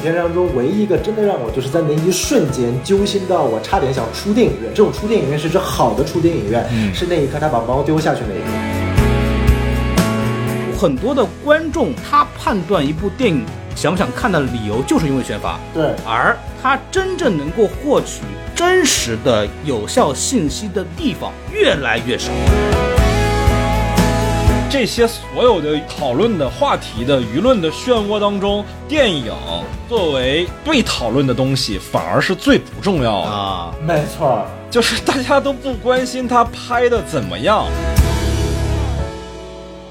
片当中唯一一个真的让我就是在那一瞬间揪心到我差点想出电影院。这种出电影院是指好的出电影院，是那一刻他把猫丢下去那一刻。很多的观众他判断一部电影想不想看的理由，就是因为宣发。对，而他真正能够获取真实的有效信息的地方越来越少。这些所有的讨论的话题的舆论的漩涡当中，电影作为被讨论的东西，反而是最不重要的啊。没错，就是大家都不关心他拍的怎么样。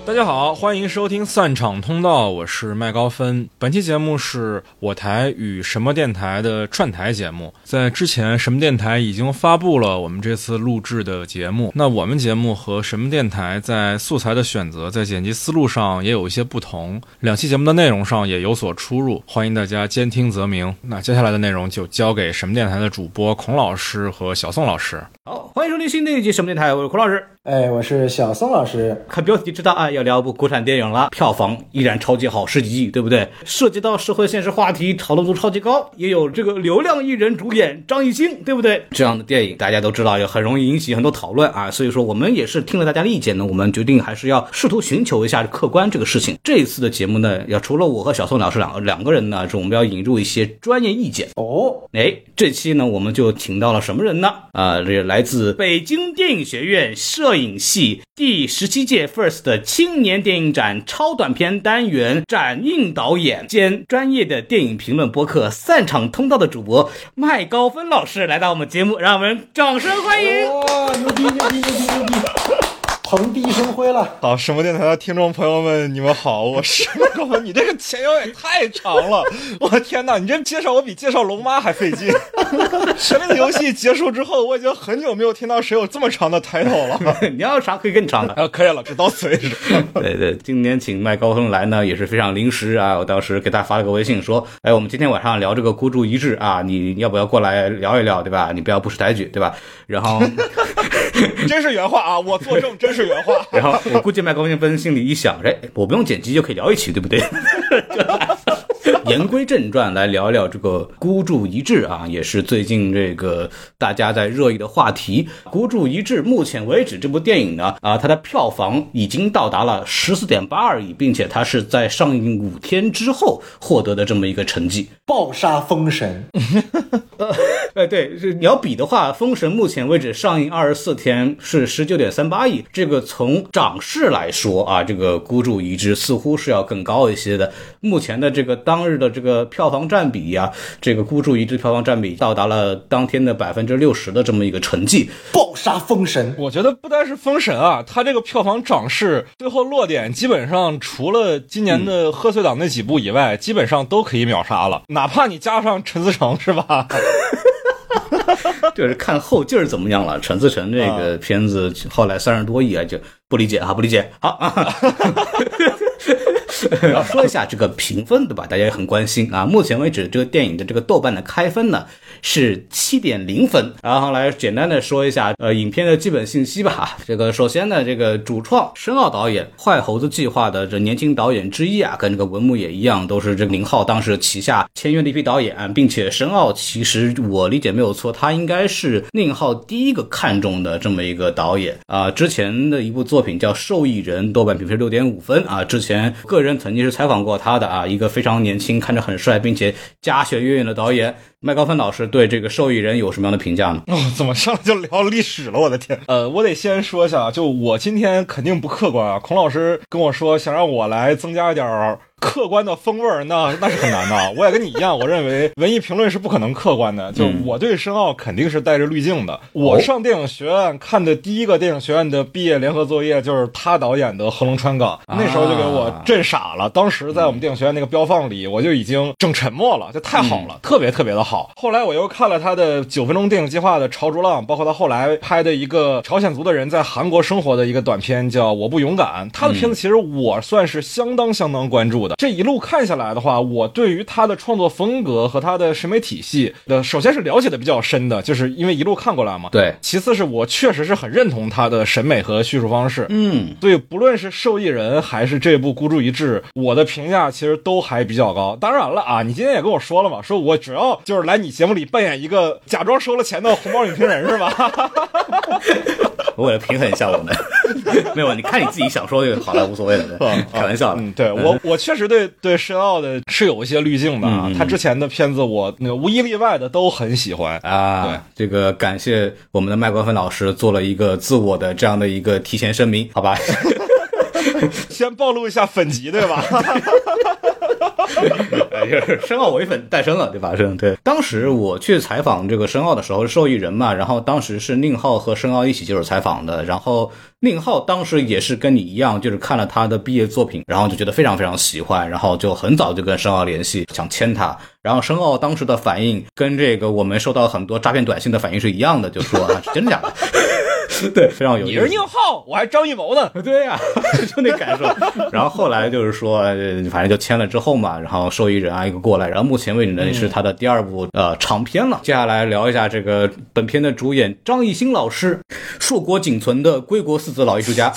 大家好，欢迎收听散场通道，我是麦高芬。本期节目是我台与什么电台的串台节目。在之前，什么电台已经发布了我们这次录制的节目。那我们节目和什么电台在素材的选择、在剪辑思路上也有一些不同，两期节目的内容上也有所出入。欢迎大家兼听则明。那接下来的内容就交给什么电台的主播孔老师和小宋老师。好，欢迎收听新的一集什么电台，我是孔老师。哎，我是小宋老师。看标题知道啊，要聊部国产电影了，票房依然超级好，十几亿，对不对？涉及到社会现实话题，讨论度超级高，也有这个流量艺人主演张艺兴，对不对？这样的电影大家都知道，也很容易引起很多讨论啊。所以说，我们也是听了大家的意见呢，我们决定还是要试图寻求一下客观这个事情。这一次的节目呢，要除了我和小宋老师两两个人呢，是我们要引入一些专业意见哦。哎，这期呢，我们就请到了什么人呢？啊，这来自北京电影学院摄影系。第十七届 FIRST 青年电影展超短片单元展映导演兼专业的电影评论播客散场通道的主播麦高芬老师来到我们节目，让我们掌声欢迎！哇，牛逼牛逼牛逼牛逼！蓬荜生辉了。好，什么电台的听众朋友们，你们好，我是麦高芬。你这个前摇也太长了，我天哪，你这介绍我比介绍龙妈还费劲。神秘的游戏结束之后，我已经很久没有听到谁有这么长的抬头了。你要啥可以更长的啊，可以了，就到此为止。对对，今天请麦高峰来呢，也是非常临时啊。我当时给他发了个微信说，哎，我们今天晚上聊这个孤注一掷啊，你要不要过来聊一聊，对吧？你不要不识抬举，对吧？然后，真是原话啊，我作证，真是原话。然后我估计麦高芬心里一想，哎，我不用剪辑就可以聊一期，对不对？言归正传，来聊聊这个孤注一掷啊，也是最近这个大家在热议的话题。孤注一掷，目前为止这部电影呢，啊，它的票房已经到达了十四点八二亿，并且它是在上映五天之后获得的这么一个成绩，暴杀封神。呃，对，是你要比的话，封神目前为止上映二十四天是十九点三八亿，这个从涨势来说啊，这个孤注一掷似乎是要更高一些的。目前的这个当日的这个票房占比呀，这个孤注一掷票房占比到达了当天的百分之六十的这么一个成绩，暴杀封神。我觉得不单是封神啊，它这个票房涨势最后落点，基本上除了今年的贺岁档那几部以外，基本上都可以秒杀了。哪怕你加上陈思诚，是吧？就是看后劲儿怎么样了。陈思诚这个片子后来三十多亿啊，就不理解啊，不理解。好啊。要说一下这个评分，对吧？大家也很关心啊。目前为止，这个电影的这个豆瓣的开分呢是七点零分。然后来简单的说一下，呃，影片的基本信息吧。这个首先呢，这个主创申奥导演，《坏猴子计划》的这年轻导演之一啊，跟这个文牧野一样，都是这个宁浩当时旗下签约的一批导演，并且申奥其实我理解没有错，他应该是宁浩第一个看中的这么一个导演啊。之前的一部作品叫《受益人》，豆瓣评分六点五分啊。之前个人曾经是采访过他的啊，一个非常年轻、看着很帅，并且家学渊源的导演麦高芬老师，对这个受益人有什么样的评价呢？哦，怎么上来就聊历史了？我的天！呃，我得先说一下，就我今天肯定不客观啊。孔老师跟我说，想让我来增加一点儿。客观的风味儿，那那是很难的。我也跟你一样，我认为文艺评论是不可能客观的。就我对申奥肯定是带着滤镜的。我上电影学院看的第一个电影学院的毕业联合作业就是他导演的《横龙川港》，那时候就给我震傻了。当时在我们电影学院那个标放里，我就已经整沉默了，就太好了，特别特别的好。后来我又看了他的九分钟电影计划的《潮逐浪》，包括他后来拍的一个朝鲜族的人在韩国生活的一个短片叫《我不勇敢》。他的片子其实我算是相当相当关注的。的。这一路看下来的话，我对于他的创作风格和他的审美体系的，首先是了解的比较深的，就是因为一路看过来嘛。对，其次是我确实是很认同他的审美和叙述方式。嗯，所以不论是受益人还是这部孤注一掷，我的评价其实都还比较高。当然了啊，你今天也跟我说了嘛，说我只要就是来你节目里扮演一个假装收了钱的红包影评人是吧？我为了平衡一下我们，没有，你看你自己想说就好了，无所谓的，开玩笑的。嗯，对我 我确实对对申奥的是有一些滤镜的啊，他之前的片子我那个无一例外的都很喜欢。啊，对这个感谢我们的麦国芬老师做了一个自我的这样的一个提前声明，好吧？先暴露一下粉级对吧？哎，就是申奥唯粉诞生了，对吧？是，对。当时我去采访这个申奥的时候受益人嘛，然后当时是宁浩和申奥一起接受采访的，然后宁浩当时也是跟你一样，就是看了他的毕业作品，然后就觉得非常非常喜欢，然后就很早就跟申奥联系，想签他。然后申奥当时的反应跟这个我们收到很多诈骗短信的反应是一样的，就说啊，是真的假的？对，非常有意思。你是宁浩，我还张艺谋呢。对呀、就那感受。然后后来就是说，呃反正就签了之后嘛，然后受益人啊一个过来，然后目前为止呢也是他的第二部呃长片了。接下来聊一下这个本片的主演张艺兴老师，硕果仅存的归国四子老艺术家。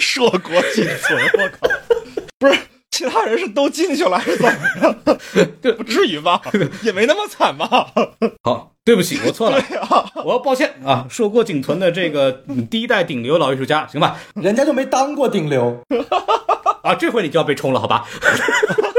硕果仅存，我靠！不是，其他人是都进去了还是怎么样？对 不至于吧？也没那么惨吧？好，对不起，我错了，我要抱歉啊。硕果仅存的这个嗯第一代顶流老艺术家，行吧？人家就没当过顶流，啊，这回你就要被冲了，好吧？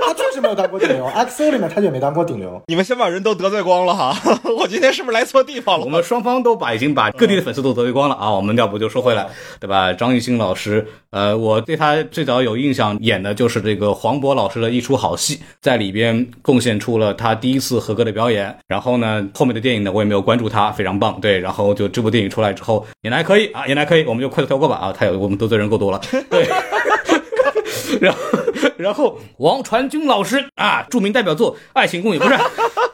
他确实没有当过顶流。XO 里面他就也没当过顶流。你们先把人都得罪光了哈！我今天是不是来错地方了？我们双方都把已经把各地的粉丝都得罪光了啊！我们要不就说回来，对吧？张艺兴老师，呃，我对他最早有印象演的就是这个黄渤老师的一出好戏，在里边贡献出了他第一次合格的表演。然后呢，后面的电影呢，我也没有关注他，非常棒。对，然后就这部电影出来之后，演的还可以啊，演的还可以，我们就快速跳过吧啊！他有我们得罪人够多了，对。然后，然后王传君老师啊，著名代表作《爱情公寓》不是，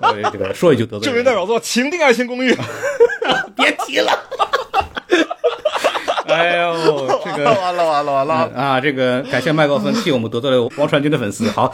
呃 这个说一句得罪人。著名代表作《情定爱情公寓》，别提了。哎呦，这个完了完了完了！啊，这个感谢麦克风替我们得罪了王传君的粉丝。好，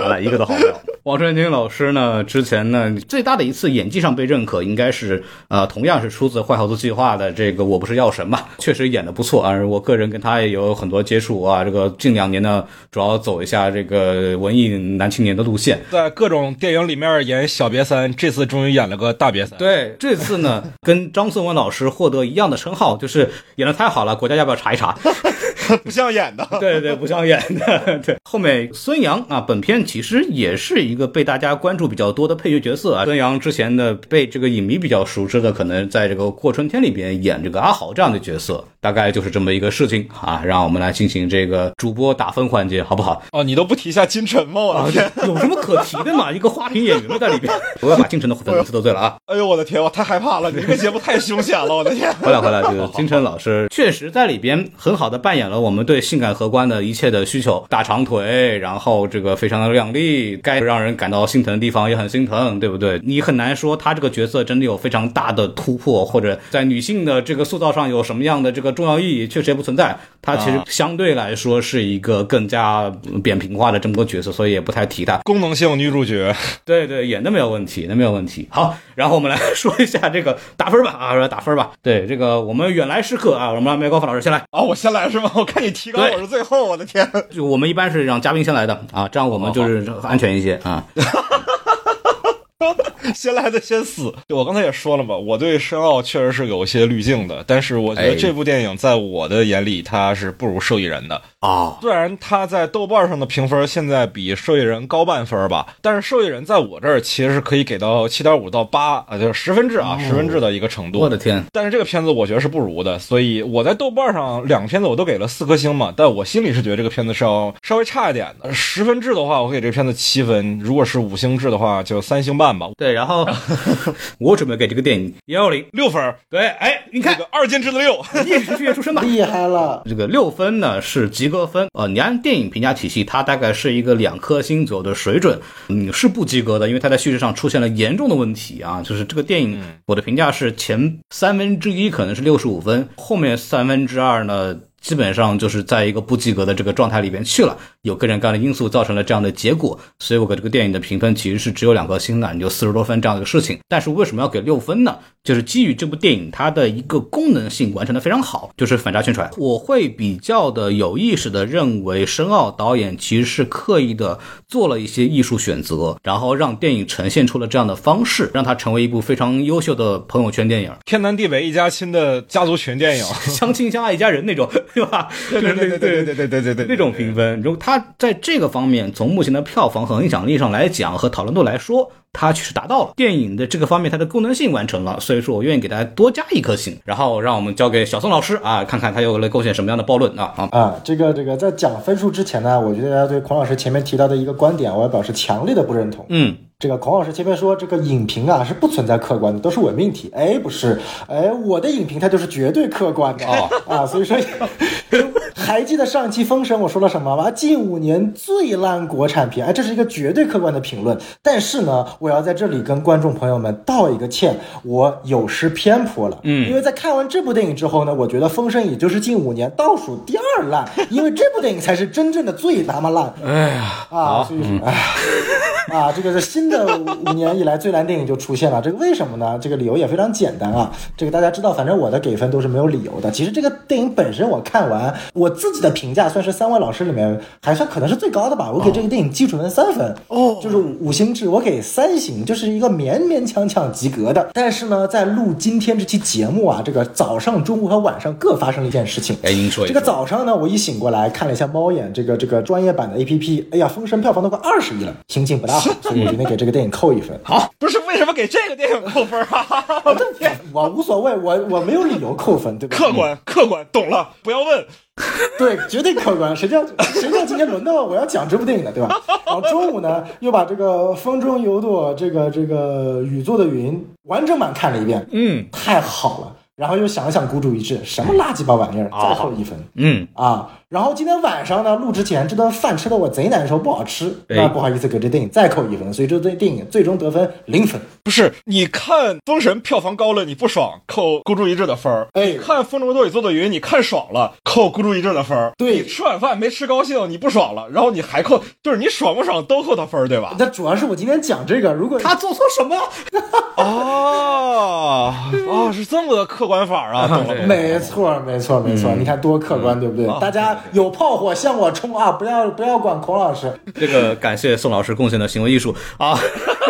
完了，一个都好不了。王传君老师呢，之前呢最大的一次演技上被认可，应该是呃，同样是出自《坏猴子计划》的这个《我不是药神》吧，确实演的不错啊。我个人跟他也有很多接触啊。这个近两年呢，主要走一下这个文艺男青年的路线。在各种电影里面演小瘪三，这次终于演了个大瘪三。对，这次呢，跟张颂文老师获得一样的称号，就是演的太好了，国家要不要查一查？不像演的。对对，不像演的。对，后面孙杨啊，本片其实也是一个被大家关注比较多的配角角色啊。孙杨之前的被这个影迷比较熟知的，可能在这个《过春天》里边演这个阿豪这样的角色，大概就是这么一个事情啊。让我们来进行这个主播打分环节，好不好？哦，你都不提一下金晨吗？我的天！有什么可提的嘛？一个花瓶演员嘛在里边，不要把金晨的粉丝得罪了啊！哎呦我的天，我太害怕了！你这个节目太凶险了，我的天！回来回来，这个金晨老师确实在里边很好的扮演了我们对性感荷官的一切的需求，大长腿，然后这个非常的靓丽，该让人感到心疼的地方也很心疼，对不对？你很难说他这个角色真的有非常大的突破，或者在女性的这个塑造上有什么样的这个重要意义，确实也不存在。他其实相对来说是一个更加扁平化的这么个角色，所以也不太提他。功能性女主角，对对，演的没有问题，那没有问题。好，然后我们来 说一下这个打分吧啊，说打分吧。对，这个我们远来时刻啊，我们让麦高凡老师先来。啊！我先来是吗？我看你提高我是最后，我的天！就我们一般是让嘉宾先来的啊，这样我们就是安全一些啊。先来的先死。就我刚才也说了嘛，我对申奥确实是有一些滤镜的，但是我觉哎得这部电影在我的眼里，它是不如受益人的。啊，虽然它在豆瓣上的评分现在比受益人高半分吧，但是受益人在我这儿其实是可以给到七点五到八啊，就是十分制啊，十分制的一个程度。我的天，但是这个片子我觉得是不如的，所以我在豆瓣上两个片子我都给了四颗星嘛，但我心里是觉得这个片子是要稍微差一点的。十分制的话，我给这个片子七分；如果是五星制的话，就三星半吧，对，然后 我准备给这个电影幺幺零。六分。对，哎，你看这个二进制的六，你也是剧院出身吧？厉害了，这个六分呢是及格分，呃，你按电影评价体系，它大概是一个两颗星左右的水准，嗯，是不及格的，因为它在叙事上出现了严重的问题啊。就是这个电影，我的评价是前三分之一可能是六十五分，后面三分之二呢基本上就是在一个不及格的这个状态里边去了，有各种各样的因素造成了这样的结果，所以我给这个电影的评分其实是只有两颗星的，你就四十多分这样的一个事情。但是为什么要给六分呢？就是基于这部电影它的一个功能性完成的非常好，就是反诈宣传。我会比较的有意识的认为，申奥导演其实是刻意的做了一些艺术选择，然后让电影呈现出了这样的方式，让它成为一部非常优秀的朋友圈电影，天南地北一家亲的家族群电影，相亲相爱一家人那种，对吧？对对对对对对对对对，那种评分，如果他在这个方面，从目前的票房和影响力上来讲，和讨论度来说。他确实达到了电影的这个方面，它的功能性完成了，所以说我愿意给大家多加一颗星，然后让我们交给小宋老师啊，看看他又能贡献什么样的暴论啊啊啊！这个这个在讲分数之前呢，我觉得大家对孔老师前面提到的一个观点，我要表示强烈的不认同。嗯，这个孔老师前面说这个影评啊是不存在客观的，都是伪命题。哎，不是，哎，我的影评它就是绝对客观的啊啊，所以说。还记得上期《封神》我说了什么吗？近五年最烂国产片，哎，这是一个绝对客观的评论。但是呢，我要在这里跟观众朋友们道一个歉，我有失偏颇了。嗯，因为在看完这部电影之后呢，我觉得《封神》也就是近五年倒数第二烂，因为这部电影才是真正的最他妈烂。哎呀，啊，所以说，哎。啊，这个是新的五年以来最烂电影就出现了，这个为什么呢？这个理由也非常简单啊，这个大家知道，反正我的给分都是没有理由的。其实这个电影本身我看完，我自己的评价算是三位老师里面还算可能是最高的吧，我给这个电影基础分三分，哦，就是五星制，我给三星，就是一个勉勉强强及格的。但是呢，在录今天这期节目啊，这个早上、中午和晚上各发生了一件事情。哎，您说这个早上呢，我一醒过来看了一下猫眼这个这个专业版的 APP，哎呀，封神票房都快二十亿了，心情不大好，所以我决定给这个电影扣一分。好，不是为什么给这个电影扣分啊？我的天，我无所谓，我我没有理由扣分，对吧？客观，客观，懂了，不要问。对，绝对客观。谁叫谁叫今天轮到我要讲这部电影的，对吧？然后中午呢，又把这个风中有朵这个这个雨做的云完整版看了一遍，嗯，太好了。然后又想了想孤注一掷，什么垃圾吧玩意儿，再扣一分。嗯啊，然后今天晚上呢，录之前这顿饭吃的我贼难受，不好吃，那不好意思给这电影再扣一分，所以这对电影最终得分零分。不是，你看《封神》票房高了你不爽，扣孤注一掷的分儿。哎，看《风中有朵雨做的云》，你看爽了，扣孤注一掷的分儿。对，你吃晚饭没吃高兴，你不爽了，然后你还扣，就是你爽不爽都扣他分儿，对吧？那主要是我今天讲这个，如果他做错什么？哦 哦，是这么个客观法啊，懂了。没错，没错，没错，你看多客观，对不对？大家 有炮火向我冲啊！不要不要管孔老师。这个感谢宋老师贡献的行为艺术啊。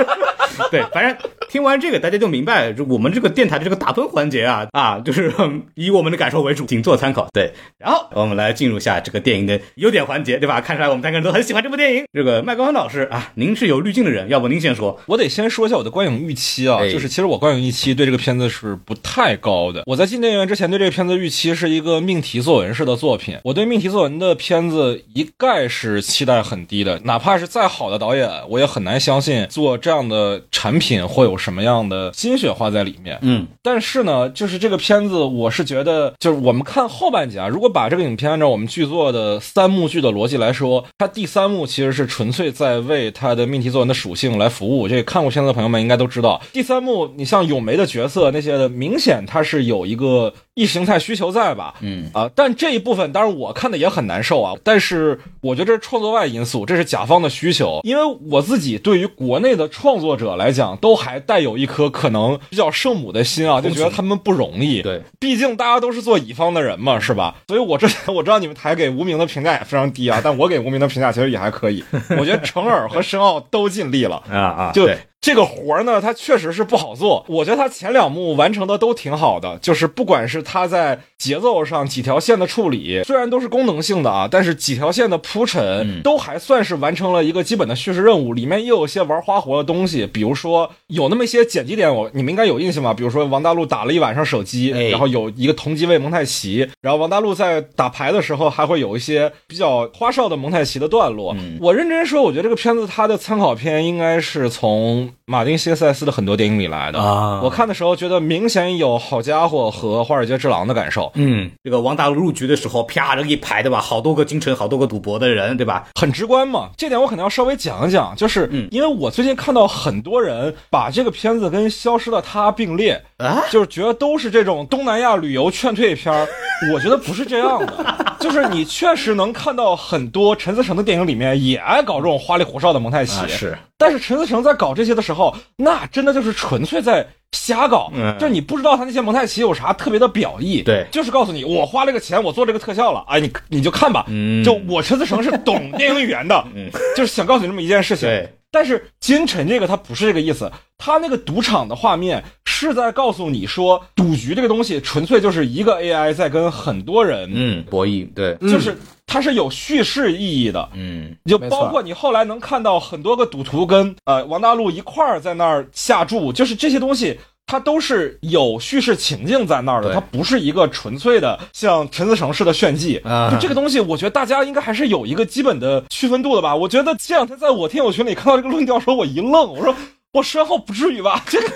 对，反正听完这个，大家就明白，就我们这个电台的这个打分环节啊啊，就是以我们的感受为主，仅做参考。对，然后我们来进入下这个电影的优点环节，对吧？看出来我们三个人都很喜欢这部电影。这个麦高芬老师啊，您是有滤镜的人，要不您先说？我得先说一下我的观影预期啊，就是其实我观影预期对这个片子是不太高的。我在进电影院之前对这个片子预期是一个命题作文式的作品，我对命题作文的片子一概是期待很低的，哪怕是再好的导演，我也很难相信做这样的。产品会有什么样的心血花在里面？嗯，但是呢，就是这个片子，我是觉得，就是我们看后半集啊，如果把这个影片按照我们剧作的三幕剧的逻辑来说，它第三幕其实是纯粹在为它的命题作文的属性来服务。这个看过片子的朋友们应该都知道，第三幕你像咏梅的角色那些的，明显它是有一个意识形态需求在吧？嗯啊，但这一部分当然我看的也很难受啊，但是我觉得这是创作外因素，这是甲方的需求，因为我自己对于国内的创作者。来讲，都还带有一颗可能比较圣母的心啊，就觉得他们不容易。对，毕竟大家都是做乙方的人嘛，是吧？所以我之前 我知道你们台给无名的评价也非常低啊，但我给无名的评价其实也还可以。我觉得成尔和申奥都尽力了啊啊，就。这个活儿呢，它确实是不好做。我觉得它前两幕完成的都挺好的，就是不管是它在节奏上几条线的处理，虽然都是功能性的啊，但是几条线的铺陈都还算是完成了一个基本的叙事任务。里面也有些玩花活的东西，比如说有那么一些剪辑点，我你们应该有印象吧？比如说王大陆打了一晚上手机，然后有一个同机位蒙太奇，然后王大陆在打牌的时候还会有一些比较花哨的蒙太奇的段落。我认真说，我觉得这个片子它的参考片应该是从。马丁·谢塞斯的很多电影里来的啊我看的时候觉得明显有《好家伙》和《华尔街之狼》的感受，嗯，这个王大陆入局的时候，啪，这一排对吧？好多个京城，好多个赌博的人，对吧？很直观嘛。这点我可能要稍微讲一讲，就是嗯因为我最近看到很多人把这个片子跟《消失的她》并列，啊，就是觉得都是这种东南亚旅游劝退片儿，我觉得不是这样的。就是你确实能看到很多陈思诚的电影里面也爱搞这种花里胡哨的蒙太奇，啊是，但是陈思诚在搞这些的时候，那真的就是纯粹在瞎搞，嗯。就是你不知道他那些蒙太奇有啥特别的表意，对。就是告诉你我花这个钱，我做这个特效了，哎，你你就看吧，嗯。就我陈思成是懂电影语言的，嗯。就是想告诉你这么一件事情，对，但是金晨这个他不是这个意思，他那个赌场的画面是在告诉你说，赌局这个东西纯粹就是一个 AI 在跟很多人，嗯，博弈，对，就是它是有叙事意义的。嗯就包括你后来能看到很多个赌徒跟呃王大陆一块儿在那儿下注，就是这些东西。它都是有叙事情境在那儿的，它不是一个纯粹的像陈思诚式的炫技。啊就这个东西，我觉得大家应该还是有一个基本的区分度的吧。我觉得这两天在我听友群里看到这个论调的时候，我一愣，我说我身后不至于吧？这个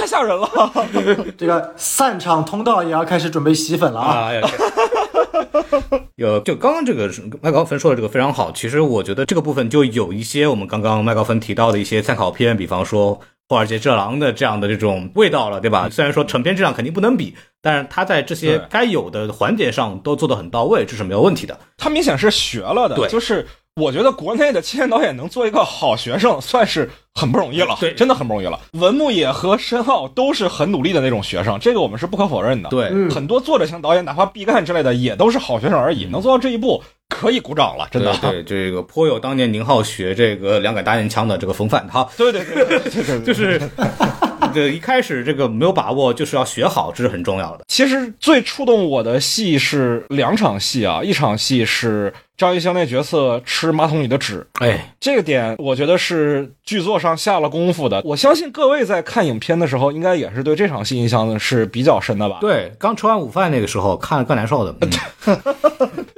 太吓人了。这个散场通道也要开始准备洗粉了啊！啊，有就刚刚这个麦高芬说的这个非常好，其实我觉得这个部分就有一些我们刚刚麦高芬提到的一些参考片，比方说。华尔街之狼的这样的这种味道了，对吧？虽然说成片质量肯定不能比，但是他在这些该有的环节上都做得很到位，这是没有问题的。他明显是学了的，对就是我觉得国内的青年导演能做一个好学生，算是很不容易了，对真的很不容易了。文牧野和申浩都是很努力的那种学生，这个我们是不可否认的。，对，嗯很多作者型导演，哪怕毕赣之类的，也都是好学生而已，能做到这一步，可以鼓掌了，真的。对对，这个颇有当年宁浩学这个两杆大烟枪的这个风范哈。对对对对对对对，就是 这一开始这个没有把握，就是要学好，这是很重要的。其实最触动我的戏是两场戏啊，一场戏是张艺兴那角色吃马桶里的纸，哎，这个点我觉得是剧作上下了功夫的。我相信各位在看影片的时候，应该也是对这场戏印象是比较深的吧？对，刚吃完午饭那个时候看了更难受的。嗯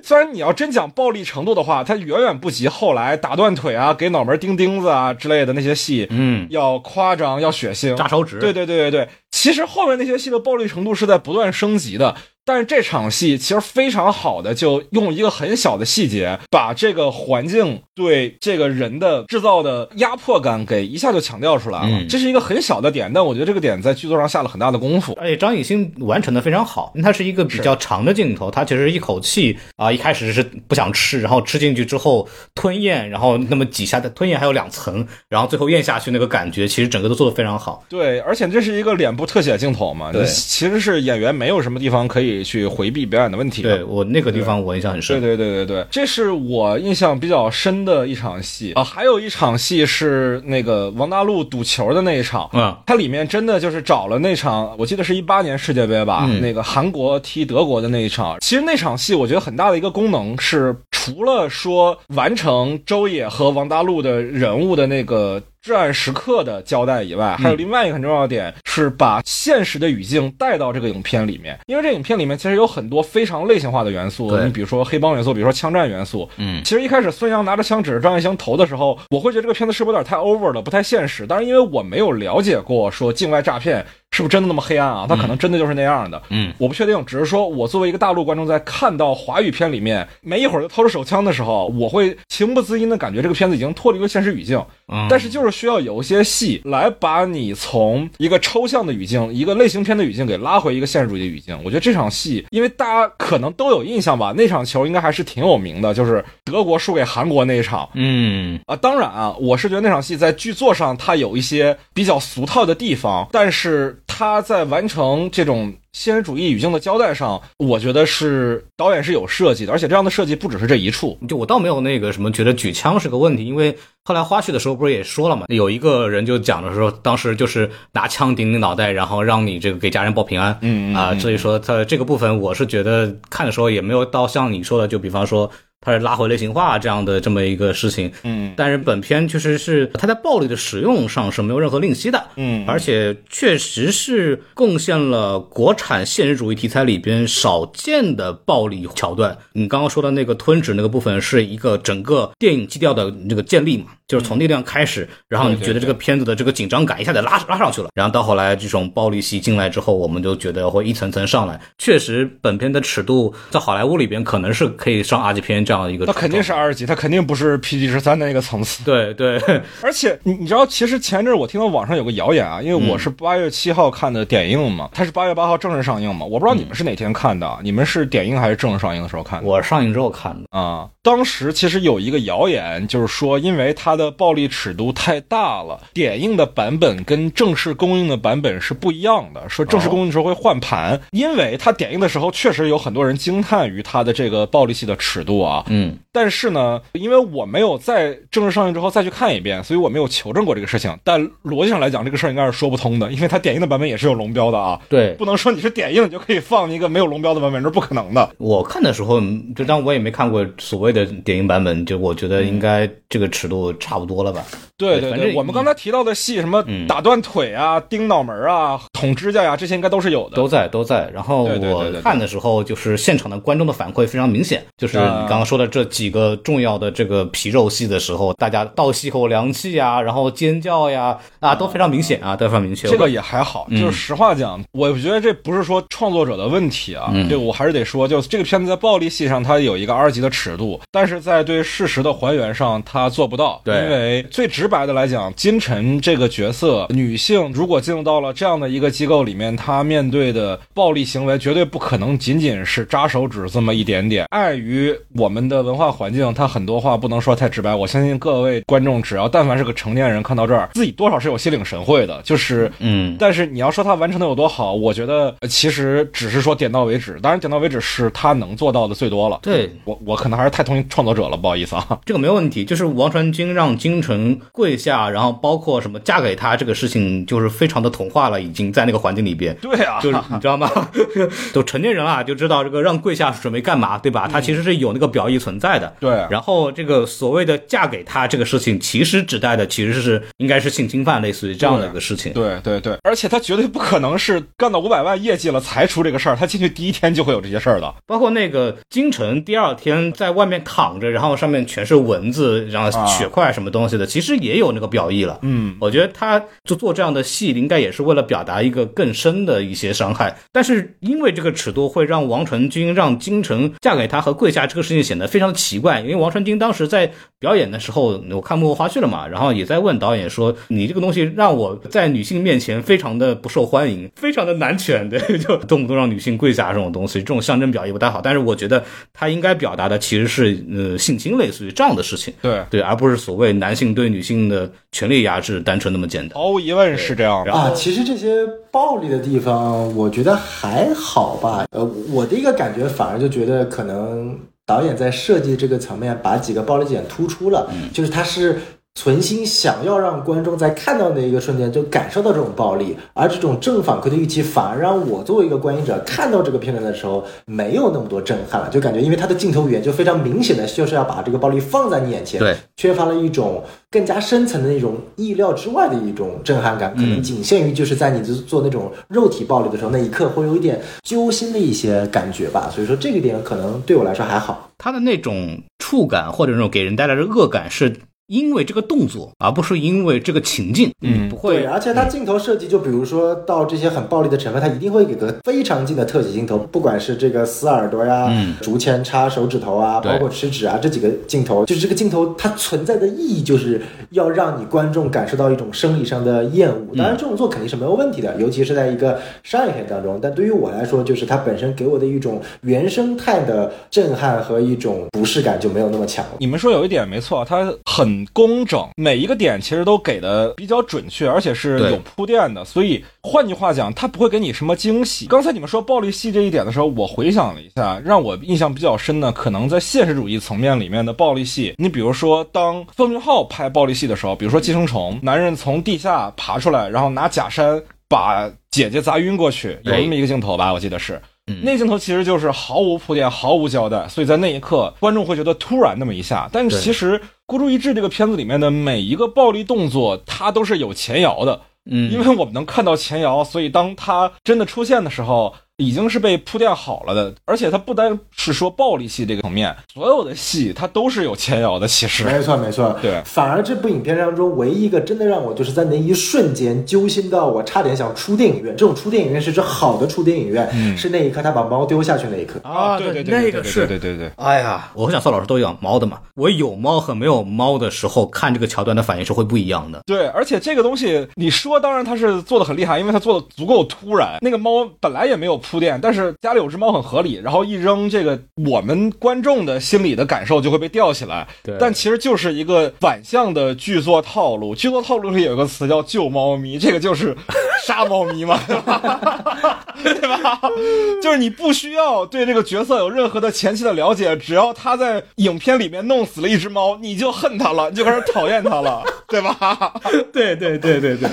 虽然你要真讲暴力程度的话，它远远不及后来打断腿啊、给脑门钉钉子啊之类的那些戏，嗯，要夸张、要血腥、扎手指。对对对对对，其实后面那些戏的暴力程度是在不断升级的，但是这场戏其实非常好的就用一个很小的细节，把这个环境对这个人的制造的压迫感给一下就强调出来了。嗯这是一个很小的点，但我觉得这个点在剧作上下了很大的功夫。而且张艺兴完成的非常好，它是一个比较长的镜头，他其实一口气啊、一开始是不想吃，然后吃进去之后吞咽，然后那么几下的吞咽还有两层，然后最后咽下去那个感觉，其实整个都做得非常好。对，而且这是一个脸部特写镜头嘛，对其实是演员没有什么地方可以去回避表演的问题的。对我那个地方我印象很对深。对对对对对，这是我印象比较深的一场戏啊。还有一场戏是那个王大陆赌球的那一场，嗯，它里面真的就是找了那场，我记得是一八年世界杯吧，嗯那个韩国踢德国的那一场。其实那场戏我觉得很大的一个功能是，除了说完成周也和王大陆的人物的那个。至暗时刻的交代以外，还有另外一个很重要的点是把现实的语境带到这个影片里面，因为这影片里面其实有很多非常类型化的元素，你比如说黑帮元素，比如说枪战元素，嗯。其实一开始孙杨拿着枪指着张艺兴头的时候，我会觉得这个片子是不是有点太 over 了，不太现实。但是因为我没有了解过说境外诈骗是不是真的那么黑暗啊，它可能真的就是那样的。嗯，我不确定，只是说我作为一个大陆观众，在看到华语片里面没一会儿就掏出手枪的时候，我会情不自禁的感觉这个片子已经脱离了现实语境。嗯但是就是需要有一些戏来把你从一个抽象的语境、一个类型片的语境给拉回一个现实主义的语境。我觉得这场戏，因为大家可能都有印象吧，那场球应该还是挺有名的，就是德国输给韩国那一场。嗯啊，当然啊，我是觉得那场戏在剧作上它有一些比较俗套的地方，但是它在完成这种现实主义语境的交代上，我觉得是导演是有设计的，而且这样的设计不只是这一处。就我倒没有那个什么觉得举枪是个问题，因为后来花絮的时候不是也说了嘛，有一个人就讲的时候，当时就是拿枪顶你脑袋，然后让你这个给家人报平安，嗯嗯啊、所以说他这个部分我是觉得看的时候也没有到像你说的，就比方说他是拉回类型化这样的这么一个事情，嗯但是本片确实是它在暴力的使用上是没有任何吝惜的，嗯而且确实是贡献了国产现实主义题材里边少见的暴力桥段。你刚刚说的那个吞纸那个部分，是一个整个电影基调的这个建立嘛？就是从那地方开始，然后你觉得这个片子的这个紧张感一下子拉拉上去了，然后到后来这种暴力戏进来之后，我们就觉得会一层层上来。确实，本片的尺度在好莱坞里边可能是可以上 R 级片这样的一个，那肯定是 R 级，它肯定不是 PG 十三的那个层次。对 对，而且你你知道，其实前阵我听到网上有个谣言啊，因为我是八月七号看的点映嘛，它是八月八号正式上映嘛，我不知道你们是哪天看的，你们是点映还是正式上映的时候看的？我上映之后看的啊。当时其实有一个谣言，就是说，因为它的暴力尺度太大了，点映的版本跟正式公映的版本是不一样的。说正式公映的时候会换盘，因为它点映的时候确实有很多人惊叹于它的这个暴力戏的尺度啊。嗯，但是呢，因为我没有在正式上映之后再去看一遍，所以我没有求证过这个事情。但逻辑上来讲，这个事儿应该是说不通的，因为它点映的版本也是有龙标的啊。对，不能说你是点映你就可以放一个没有龙标的版本，这是不可能的。我看的时候，就当我也没看过所谓的点映版本，就我觉得应该这个尺度差不多了吧？对对对，我们刚才提到的戏，什么打断腿啊、钉脑门啊、捅指甲呀，这些应该都是有的，都在都在。然后我看的时候，就是现场的观众的反馈非常明显，就是你刚刚说的这几个重要的这个皮肉戏的时候，大家倒吸口凉气呀，然后尖叫呀，啊，都非常明显啊，都非常明确。这个也还好，就是实话讲，我觉得这不是说创作者的问题啊，这个我还是得说，就这个片子在暴力戏上它有一个二级的尺度，但是在对事实的还原上它做不到。对，因为最直白的来讲，金晨这个角色，女性如果进入到了这样的一个机构里面，她面对的暴力行为绝对不可能仅仅是扎手指这么一点点。碍于我们的文化环境，她很多话不能说太直白。我相信各位观众，只要但凡是个成年人，看到这儿，自己多少是有心领神会的。就是，嗯，但是你要说她完成的有多好，我觉得其实只是说点到为止。当然，点到为止是她能做到的最多了。对我，我可能还是太同情创作者了，不好意思啊。这个没有问题，就是王传君让京城跪下，然后包括什么嫁给他这个事情，就是非常的童话了，已经在那个环境里边。对啊，就是你知道吗？都成年人了，就知道这个让跪下准备干嘛，对吧？他其实是有那个表意存在的。对。然后这个所谓的嫁给他这个事情，其实指代的其实是应该是性侵犯，类似于这样的一个事情。对对对，而且他绝对不可能是干到五百万业绩了才出这个事儿，他进去第一天就会有这些事儿的。包括那个京城第二天在外面躺着，然后上面全是蚊子，然后血块什么东西的，其实也有那个表意了。嗯，我觉得他就做这样的戏，应该也是为了表达一个更深的一些伤害。但是因为这个尺度会让王传君让金城嫁给他和跪下这个事情显得非常的奇怪。因为王传君当时在表演的时候，我看幕后花絮了嘛，然后也在问导演说：“你这个东西让我在女性面前非常的不受欢迎，非常的难诠的，就动不动让女性跪下这种东西，这种象征表意不太好。但是我觉得他应该表达的其实是呃性侵类似于这样的事情，对对，而不是所谓男性对女性的权力压制单纯那么简单。毫无疑问是这样啊。其实这些暴力的地方，我觉得还好吧。呃，我的一个感觉反而就觉得可能导演在设计这个层面把几个暴力点突出了，就是他是。存心想要让观众在看到那一个瞬间就感受到这种暴力，而这种正反馈的预期反而让我作为一个观影者看到这个片段的时候没有那么多震撼了，就感觉因为他的镜头语言就非常明显的就是要把这个暴力放在你眼前，对，缺乏了一种更加深层的那种意料之外的一种震撼感，可能仅限于就是在你做那种肉体暴力的时候那一刻会有一点揪心的一些感觉吧，所以说这个点可能对我来说还好，他的那种触感或者那种给人带来的恶感是。因为这个动作，而不是因为这个情境，嗯，不会。对，而且它镜头设计，就比如说到这些很暴力的成分，它一定会给个非常近的特写镜头，不管是这个撕耳朵呀，嗯，竹签插手指头啊，包括吃纸啊，这几个镜头，就是这个镜头它存在的意义，就是要让你观众感受到一种生理上的厌恶。当然，这种做肯定是没有问题的，尤其是在一个商业片当中。但对于我来说，就是它本身给我的一种原生态的震撼和一种不适感就没有那么强。你们说有一点没错，它很。工整，每一个点其实都给的比较准确，而且是有铺垫的。所以换句话讲，它不会给你什么惊喜。刚才你们说暴力戏这一点的时候，我回想了一下，让我印象比较深的，可能在现实主义层面里面的暴力戏。你比如说，当奉俊昊拍暴力戏的时候，比如说《寄生虫》，男人从地下爬出来，然后拿假山把姐姐砸晕过去，有那么一个镜头吧，我记得是。那镜头其实就是毫无铺垫、毫无交代，所以在那一刻，观众会觉得突然那么一下。但其实《孤注一掷》这个片子里面的每一个暴力动作，它都是有前摇的。嗯，因为我们能看到前摇，所以当它真的出现的时候，已经是被铺垫好了的，而且它不单是说暴力戏这个层面，所有的戏它都是有前摇的。其实没错没错，对。反而这部影片当中唯一一个真的让我就是在那一瞬间揪心到我差点想出电影院，这种出电影院是指好的出电影院，是那一刻他把猫丢下去那一刻啊，对对对，那个是对对对。哎呀，我想宋老师都养猫的嘛，我有猫和没有猫的时候看这个桥段的反应是会不一样的。对，而且这个东西你说当然他是做的很厉害，因为他做的足够突然。那个猫本来也没有铺垫，但是家里有只猫很合理，然后一扔，这个我们观众的心理的感受就会被吊起来。对，但其实就是一个反向的剧作套路。剧作套路里有个词叫救猫咪，这个就是杀猫咪嘛，对吧？对吧？就是你不需要对这个角色有任何的前期的了解，只要他在影片里面弄死了一只猫，你就恨他了，你就开始讨厌他了，对吧？对对对对对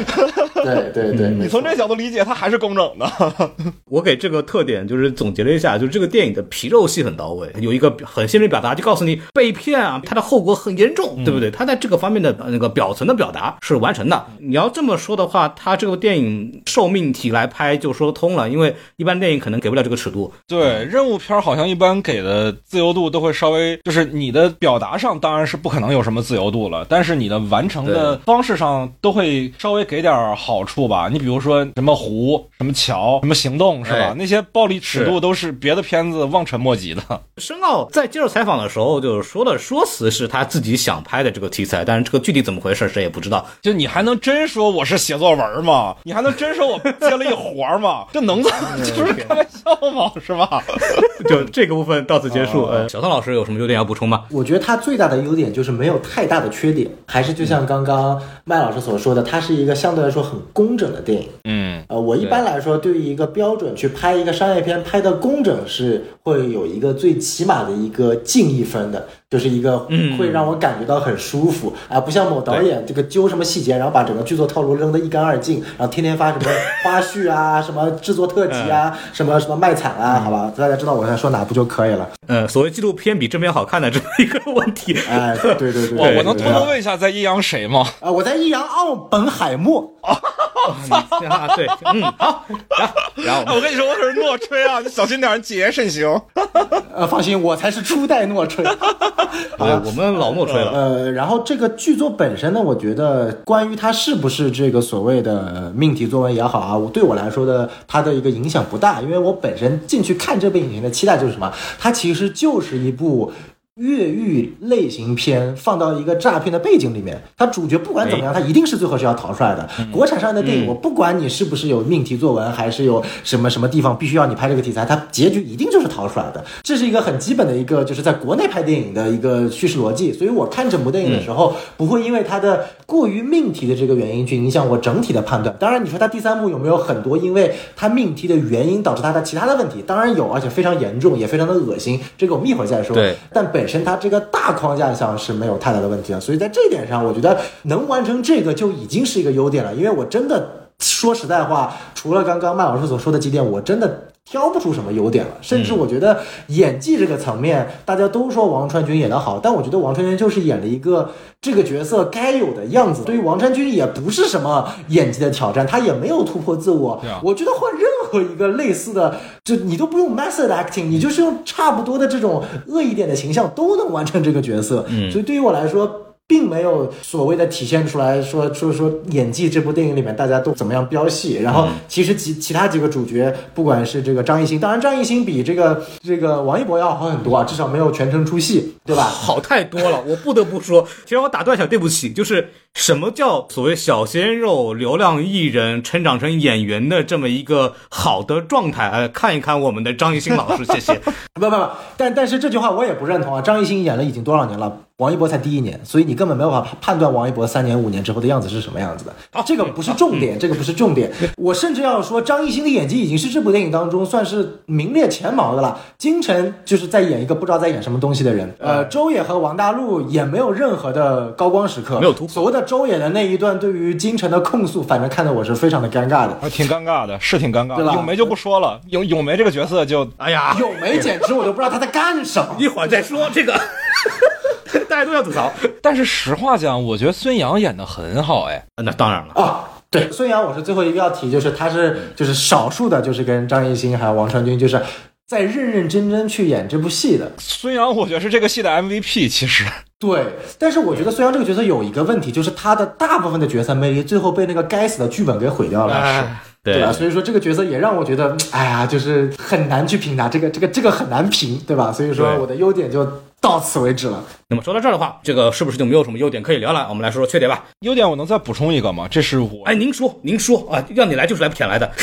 对对对，你从这角度理解，他还是工整的。我给这个特点就是总结了一下，就是这个电影的皮肉戏很到位，有一个很鲜明表达，就告诉你被骗啊，它的后果很严重，对不对？它在这个方面的那个表层的表达是完成的。你要这么说的话，它这个电影受命题来拍就说得通了，因为一般电影可能给不了这个尺度。对，任务片好像一般给的自由度都会稍微，就是你的表达上当然是不可能有什么自由度了，但是你的完成的方式上都会稍微给点好处吧。你比如说什么湖、什么桥、什么行动，是吧？那些暴力尺度都是别的片子望尘莫及的。申奥在接受采访的时候就是说的说辞是他自己想拍的这个题材，但是这个具体怎么回事谁也不知道。就你还能真说我是写作文吗？你还能真说我接了一活吗？这能这 是开玩笑吗？是吧？就这个部分到此结束。呃，小宋老师有什么优点要补充吗？我觉得他最大的优点就是没有太大的缺点，还是就像刚刚麦老师所说的，他是一个相对来说很工整的电影。嗯，呃，我一般来说对于一个标准去拍一个商业片，拍的工整是会有一个最起码的一个敬意分的。就是一个会让我感觉到很舒服啊，不像某导演这个揪什么细节，然后把整个剧作套路扔得一干二净，然后天天发什么花絮啊，什么制作特辑啊，什么什么卖惨啊，好吧，大家知道我在说哪部就可以了。嗯，所谓纪录片比正片好看的这么一个问题，哎，对对对，我我能偷偷问一下，在益阳谁吗？啊，我在益阳奥本海默。啊，对，嗯，好，然后我跟你说，我可是诺吹啊，你小心点，谨言慎行。呃，放心，我才是初代诺吹。好，我们老莫吹了。呃，然后这个剧作本身呢，我觉得关于它是不是这个所谓的命题作文也好啊，我对我来说的它的一个影响不大，因为我本身进去看这部影片的期待就是什么，它其实就是一部。越狱类型片放到一个诈骗的背景里面，它主角不管怎么样，他一定是最后是要逃出来的。国产上的电影，我不管你是不是有命题作文，还是有什么什么地方必须要你拍这个题材，它结局一定就是逃出来的。这是一个很基本的一个，就是在国内拍电影的一个叙事逻辑。所以我看整部电影的时候，不会因为它的过于命题的这个原因去影响我整体的判断。当然，你说它第三部有没有很多因为它命题的原因导致它的其他的问题？当然有，而且非常严重，也非常的恶心。这个我们一会儿再说。对，但本。身它这个大框架上是没有太大的问题的，所以在这一点上，我觉得能完成这个就已经是一个优点了。因为我真的说实在话，除了刚刚麦老师所说的几点，我真的挑不出什么优点了。甚至我觉得演技这个层面，大家都说王传君演得好，但我觉得王传君就是演了一个这个角色该有的样子。对于王传君也不是什么演技的挑战，他也没有突破自我。我觉得换任何一个类似的。就你都不用 method acting，你就是用差不多的这种恶意点的形象都能完成这个角色。嗯，所以对于我来说。并没有所谓的体现出来说说说演技，这部电影里面大家都怎么样飙戏，然后其实其其他几个主角，不管是这个张艺兴，当然张艺兴比这个这个王一博要好很多啊，至少没有全程出戏，对吧？好太多了，我不得不说，其实我打断一下，对不起，就是什么叫所谓小鲜肉、流量艺人成长成演员的这么一个好的状态？哎，看一看我们的张艺兴老师，谢谢。不不不，但但是这句话我也不认同啊，张艺兴演了已经多少年了？王一博才第一年，所以你根本没有办法判断王一博三年五年之后的样子是什么样子的。这个不是重点，这个不是重点。我甚至要说，张艺兴的演技已经是这部电影当中算是名列前茅的了。金晨就是在演一个不知道在演什么东西的人。呃，周也和王大陆也没有任何的高光时刻，没有突破。所谓的周也的那一段对于金晨的控诉，反正看得我是非常的尴尬的，挺尴尬的，是挺尴尬。咏梅就不说了，咏咏梅这个角色就，哎呀，咏梅简直我都不知道她在干什么。一会儿再说这个。大家都要吐槽，但是实话讲，我觉得孙杨演的很好，哎，那当然了啊。对，孙杨我是最后一个要提，就是他是就是少数的，就是跟张艺兴还有王传君，就是在认认真真去演这部戏的。孙杨，我觉得是这个戏的 MVP，其实。对，但是我觉得孙杨这个角色有一个问题，就是他的大部分的角色魅力最后被那个该死的剧本给毁掉了，是，对吧？所以说这个角色也让我觉得，哎呀，就是很难去评价这个这个这个很难评，对吧？所以说我的优点就到此为止了。那么说到这儿的话，这个是不是就没有什么优点可以聊了？我们来说说缺点吧。优点我能再补充一个吗？这是我，哎，您说，您说啊，让你来就是来舔来的。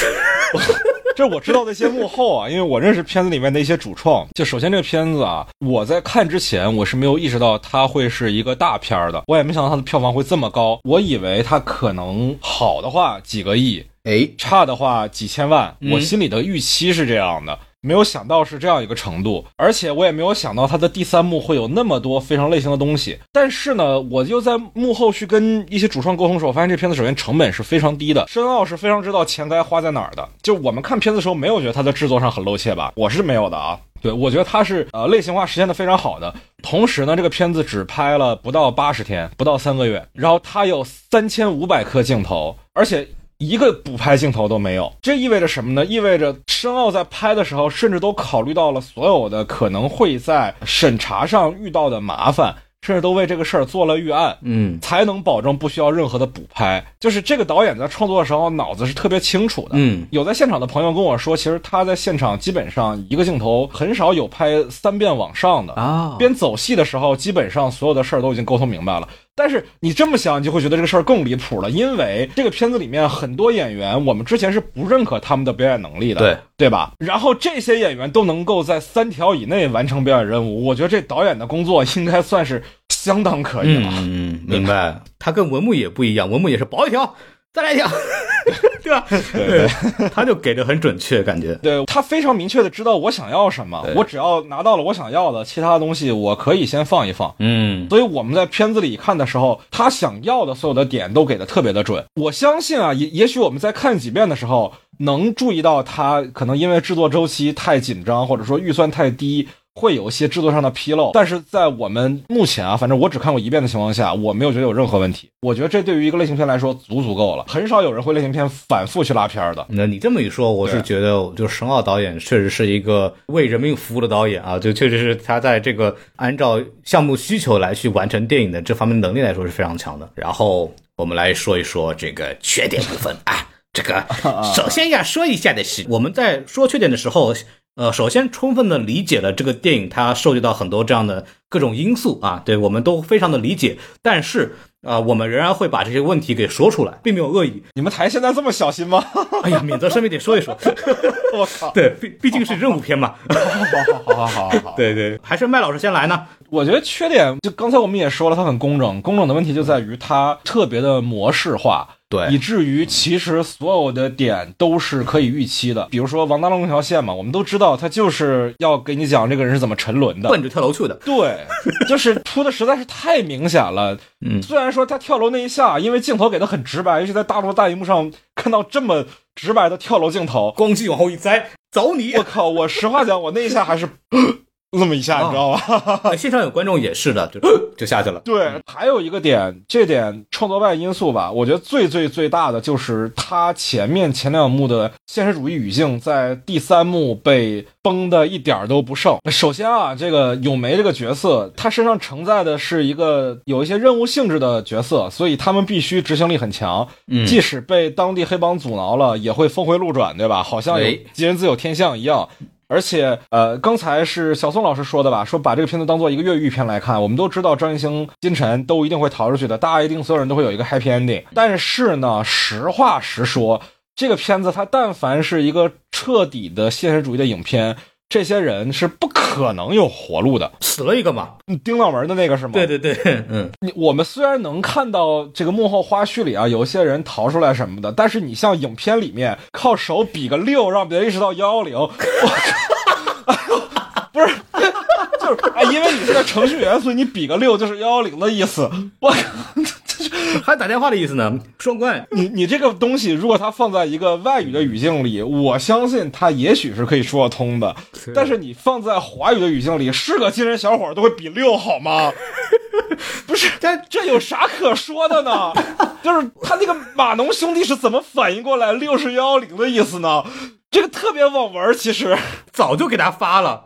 这我知道那些幕后啊，因为我认识片子里面的一些主创。就首先这个片子啊，我在看之前我是没有意识到它会是一个大片的，我也没想到它的票房会这么高。我以为它可能好的话几个亿，哎，差的话几千万。我心里的预期是这样的。没有想到是这样一个程度，而且我也没有想到它的第三幕会有那么多非常类型的东西。但是呢，我就在幕后去跟一些主创沟通的时候，发现这片子首先成本是非常低的，申奥是非常知道钱该花在哪儿的。就我们看片子的时候，没有觉得它在制作上很露怯吧？我是没有的啊。对我觉得它是呃类型化实现的非常好的。同时呢，这个片子只拍了不到八十天，不到三个月，然后它有三千五百颗镜头，而且。一个补拍镜头都没有，这意味着什么呢？意味着申奥在拍的时候，甚至都考虑到了所有的可能会在审查上遇到的麻烦。甚至都为这个事儿做了预案，嗯，才能保证不需要任何的补拍。就是这个导演在创作的时候脑子是特别清楚的，嗯，有在现场的朋友跟我说，其实他在现场基本上一个镜头很少有拍三遍往上的啊。边走戏的时候，基本上所有的事儿都已经沟通明白了。但是你这么想，你就会觉得这个事儿更离谱了，因为这个片子里面很多演员，我们之前是不认可他们的表演能力的，对对吧？然后这些演员都能够在三条以内完成表演任务，我觉得这导演的工作应该算是。相当可以了，嗯，明白。他跟文牧也不一样，文牧也是保一条，再来一条，对吧？对，他就给的很准确，感觉。对他非常明确的知道我想要什么，我只要拿到了我想要的，其他的东西我可以先放一放。嗯，所以我们在片子里看的时候，他想要的所有的点都给的特别的准。我相信啊，也也许我们在看几遍的时候，能注意到他可能因为制作周期太紧张，或者说预算太低。会有一些制作上的纰漏，但是在我们目前啊，反正我只看过一遍的情况下，我没有觉得有任何问题。我觉得这对于一个类型片来说足足够了，很少有人会类型片反复去拉片的。那你这么一说，我是觉得，就申奥导演确实是一个为人民服务的导演啊，就确实是他在这个按照项目需求来去完成电影的这方面能力来说是非常强的。然后我们来说一说这个缺点部分啊，这个首先要说一下的是，我们在说缺点的时候。呃，首先充分的理解了这个电影它涉及到很多这样的各种因素啊，对我们都非常的理解，但是啊，我们仍然会把这些问题给说出来，并没有恶意。你们台现在这么小心吗？哎呀，免责声明得说一说。我靠，对，毕毕竟是任务片嘛。好好好好好好，对对，还是麦老师先来呢。我觉得缺点就刚才我们也说了，它很工整，工整的问题就在于它特别的模式化。对，以至于其实所有的点都是可以预期的。比如说王大龙那条线嘛，我们都知道他就是要给你讲这个人是怎么沉沦的，奔着跳楼去的。对，就是铺的实在是太明显了。嗯，虽然说他跳楼那一下，因为镜头给的很直白，尤其在大陆大荧幕上看到这么直白的跳楼镜头，咣叽往后一栽，走你！我靠，我实话讲，我那一下还是。那么一下，你知道吧？现场有观众也是的，就 就下去了。对，还有一个点，这点创作外因素吧，我觉得最最最大的就是他前面前两幕的现实主义语境，在第三幕被崩的一点都不剩。首先啊，这个咏梅这个角色，他身上承载的是一个有一些任务性质的角色，所以他们必须执行力很强。嗯，即使被当地黑帮阻挠了，也会峰回路转，对吧？好像有吉人自有天相一样。而且，呃，刚才是小宋老师说的吧？说把这个片子当做一个越狱片来看。我们都知道张艺兴、金晨都一定会逃出去的，大家一定所有人都会有一个 happy ending。但是呢，实话实说，这个片子它但凡是一个彻底的现实主义的影片。这些人是不可能有活路的，死了一个嘛？丁老门的那个是吗？对对对，嗯，你我们虽然能看到这个幕后花絮里啊，有些人逃出来什么的，但是你像影片里面靠手比个六，让别人意识到幺幺零，我靠，不是，就 是哎，因为你是个程序员，所以你比个六就是幺幺零的意思，我靠。还打电话的意思呢？双关。你你这个东西，如果它放在一个外语的语境里，我相信它也许是可以说得通的。但是你放在华语的语境里，是个金人小伙都会比六好吗？不是，这这有啥可说的呢？就是他那个码农兄弟是怎么反应过来六是幺幺零的意思呢？这个特别网文，其实 早就给他发了。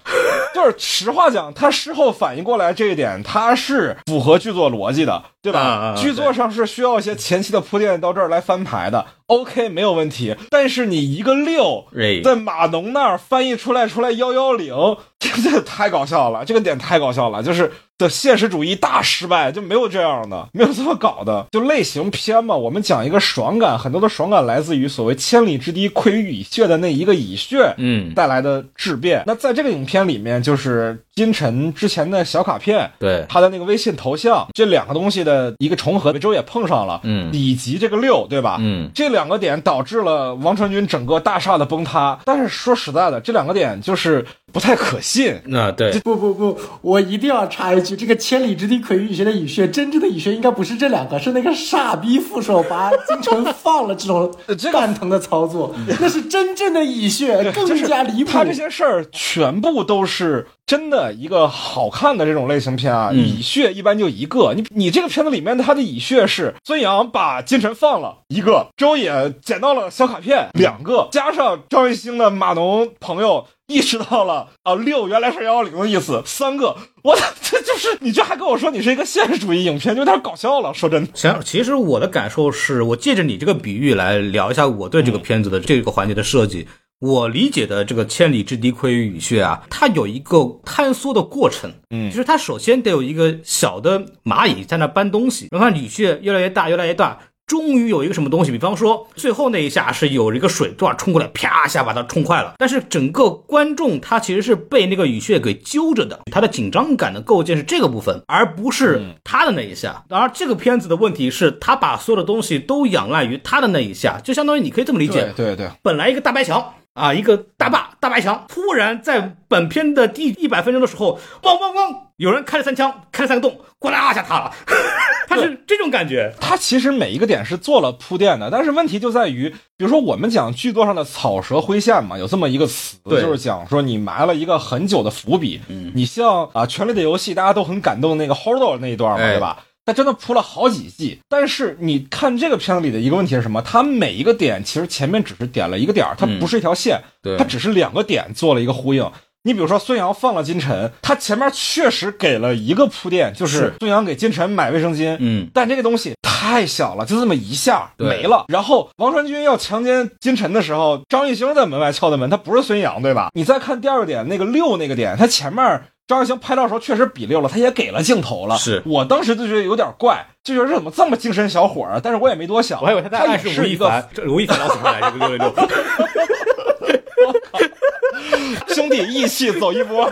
就是实话讲，他事后反应过来这一点，他是符合剧作逻辑的，对吧？剧作上是需要一些前期的铺垫到这儿来翻牌的。OK，没有问题。但是你一个六在码农那儿翻译出来出来幺幺零，这这太搞笑了，这个点太搞笑了，就是的现实主义大失败，就没有这样的，没有这么搞的，就类型片嘛。我们讲一个爽感，很多的爽感来自于所谓千里之堤溃于蚁穴的那一个蚁穴，嗯，带来的质变。那在这个影片里面，就是金晨之前的小卡片，对他的那个微信头像，这两个东西的一个重合，每周也碰上了，嗯，以及这个六，对吧？嗯，这两。个点导致了王传君整个大厦的崩塌，但是说实在的，这两个点就是不太可信。那对，不不不，我一定要插一句，这个千里之堤溃于蚁穴的蚁穴，真正的蚁穴应该不是这两个，是那个傻逼副手把 金晨放了这种蛋疼的操作，那是真正的蚁穴，更加离谱。他这些事儿全部都是。真的一个好看的这种类型片啊，蚁穴一般就一个。你你这个片子里面的他的蚁穴是孙杨把金晨放了一个，周也捡到了小卡片两个，加上张艺兴的码农朋友意识到了啊六原来是幺幺零的意思三个。我这就是你这还跟我说你是一个现实主义影片，就有点搞笑了。说真的，行，其实我的感受是我借着你这个比喻来聊一下我对这个片子的这个环节的设计。我理解的这个千里之堤溃于蚁穴啊，它有一个坍缩的过程，嗯，就是它首先得有一个小的蚂蚁在那搬东西，然后蚁穴越来越大，越来越大，终于有一个什么东西，比方说最后那一下是有一个水段冲过来，啪一下把它冲坏了，但是整个观众他其实是被那个蚁穴给揪着的，他的紧张感的构建是这个部分，而不是他的那一下。而这个片子的问题是，他把所有的东西都仰赖于他的那一下，就相当于你可以这么理解，对对，本来一个大白墙。啊！一个大坝大白墙，突然在本片的第一百分钟的时候，汪汪汪，有人开了三枪，开了三个洞，咣啦一下塌了。他是这种感觉。他其实每一个点是做了铺垫的，但是问题就在于，比如说我们讲剧作上的草蛇灰线嘛，有这么一个词，就是讲说你埋了一个很久的伏笔。嗯，你像啊，《权力的游戏》，大家都很感动那个 Holdo 那一段嘛，对吧？他真的铺了好几季，但是你看这个片子里的一个问题是什么？他每一个点其实前面只是点了一个点儿，它不是一条线，它只是两个点做了一个呼应。你比如说孙杨放了金晨，他前面确实给了一个铺垫，就是孙杨给金晨买卫生巾，嗯，但这个东西太小了，就这么一下没了。然后王传君要强奸金晨的时候，张艺兴在门外敲的门，他不是孙杨，对吧？你再看第二个点，那个六那个点，他前面。张艺兴拍照时候确实比六了，他也给了镜头了。是我当时就觉得有点怪，就觉得怎么这么精神小伙啊？但是我也没多想，我还以为他在暗示吴亦凡，吴亦凡老喜欢来这个六六六。兄弟义气走一波，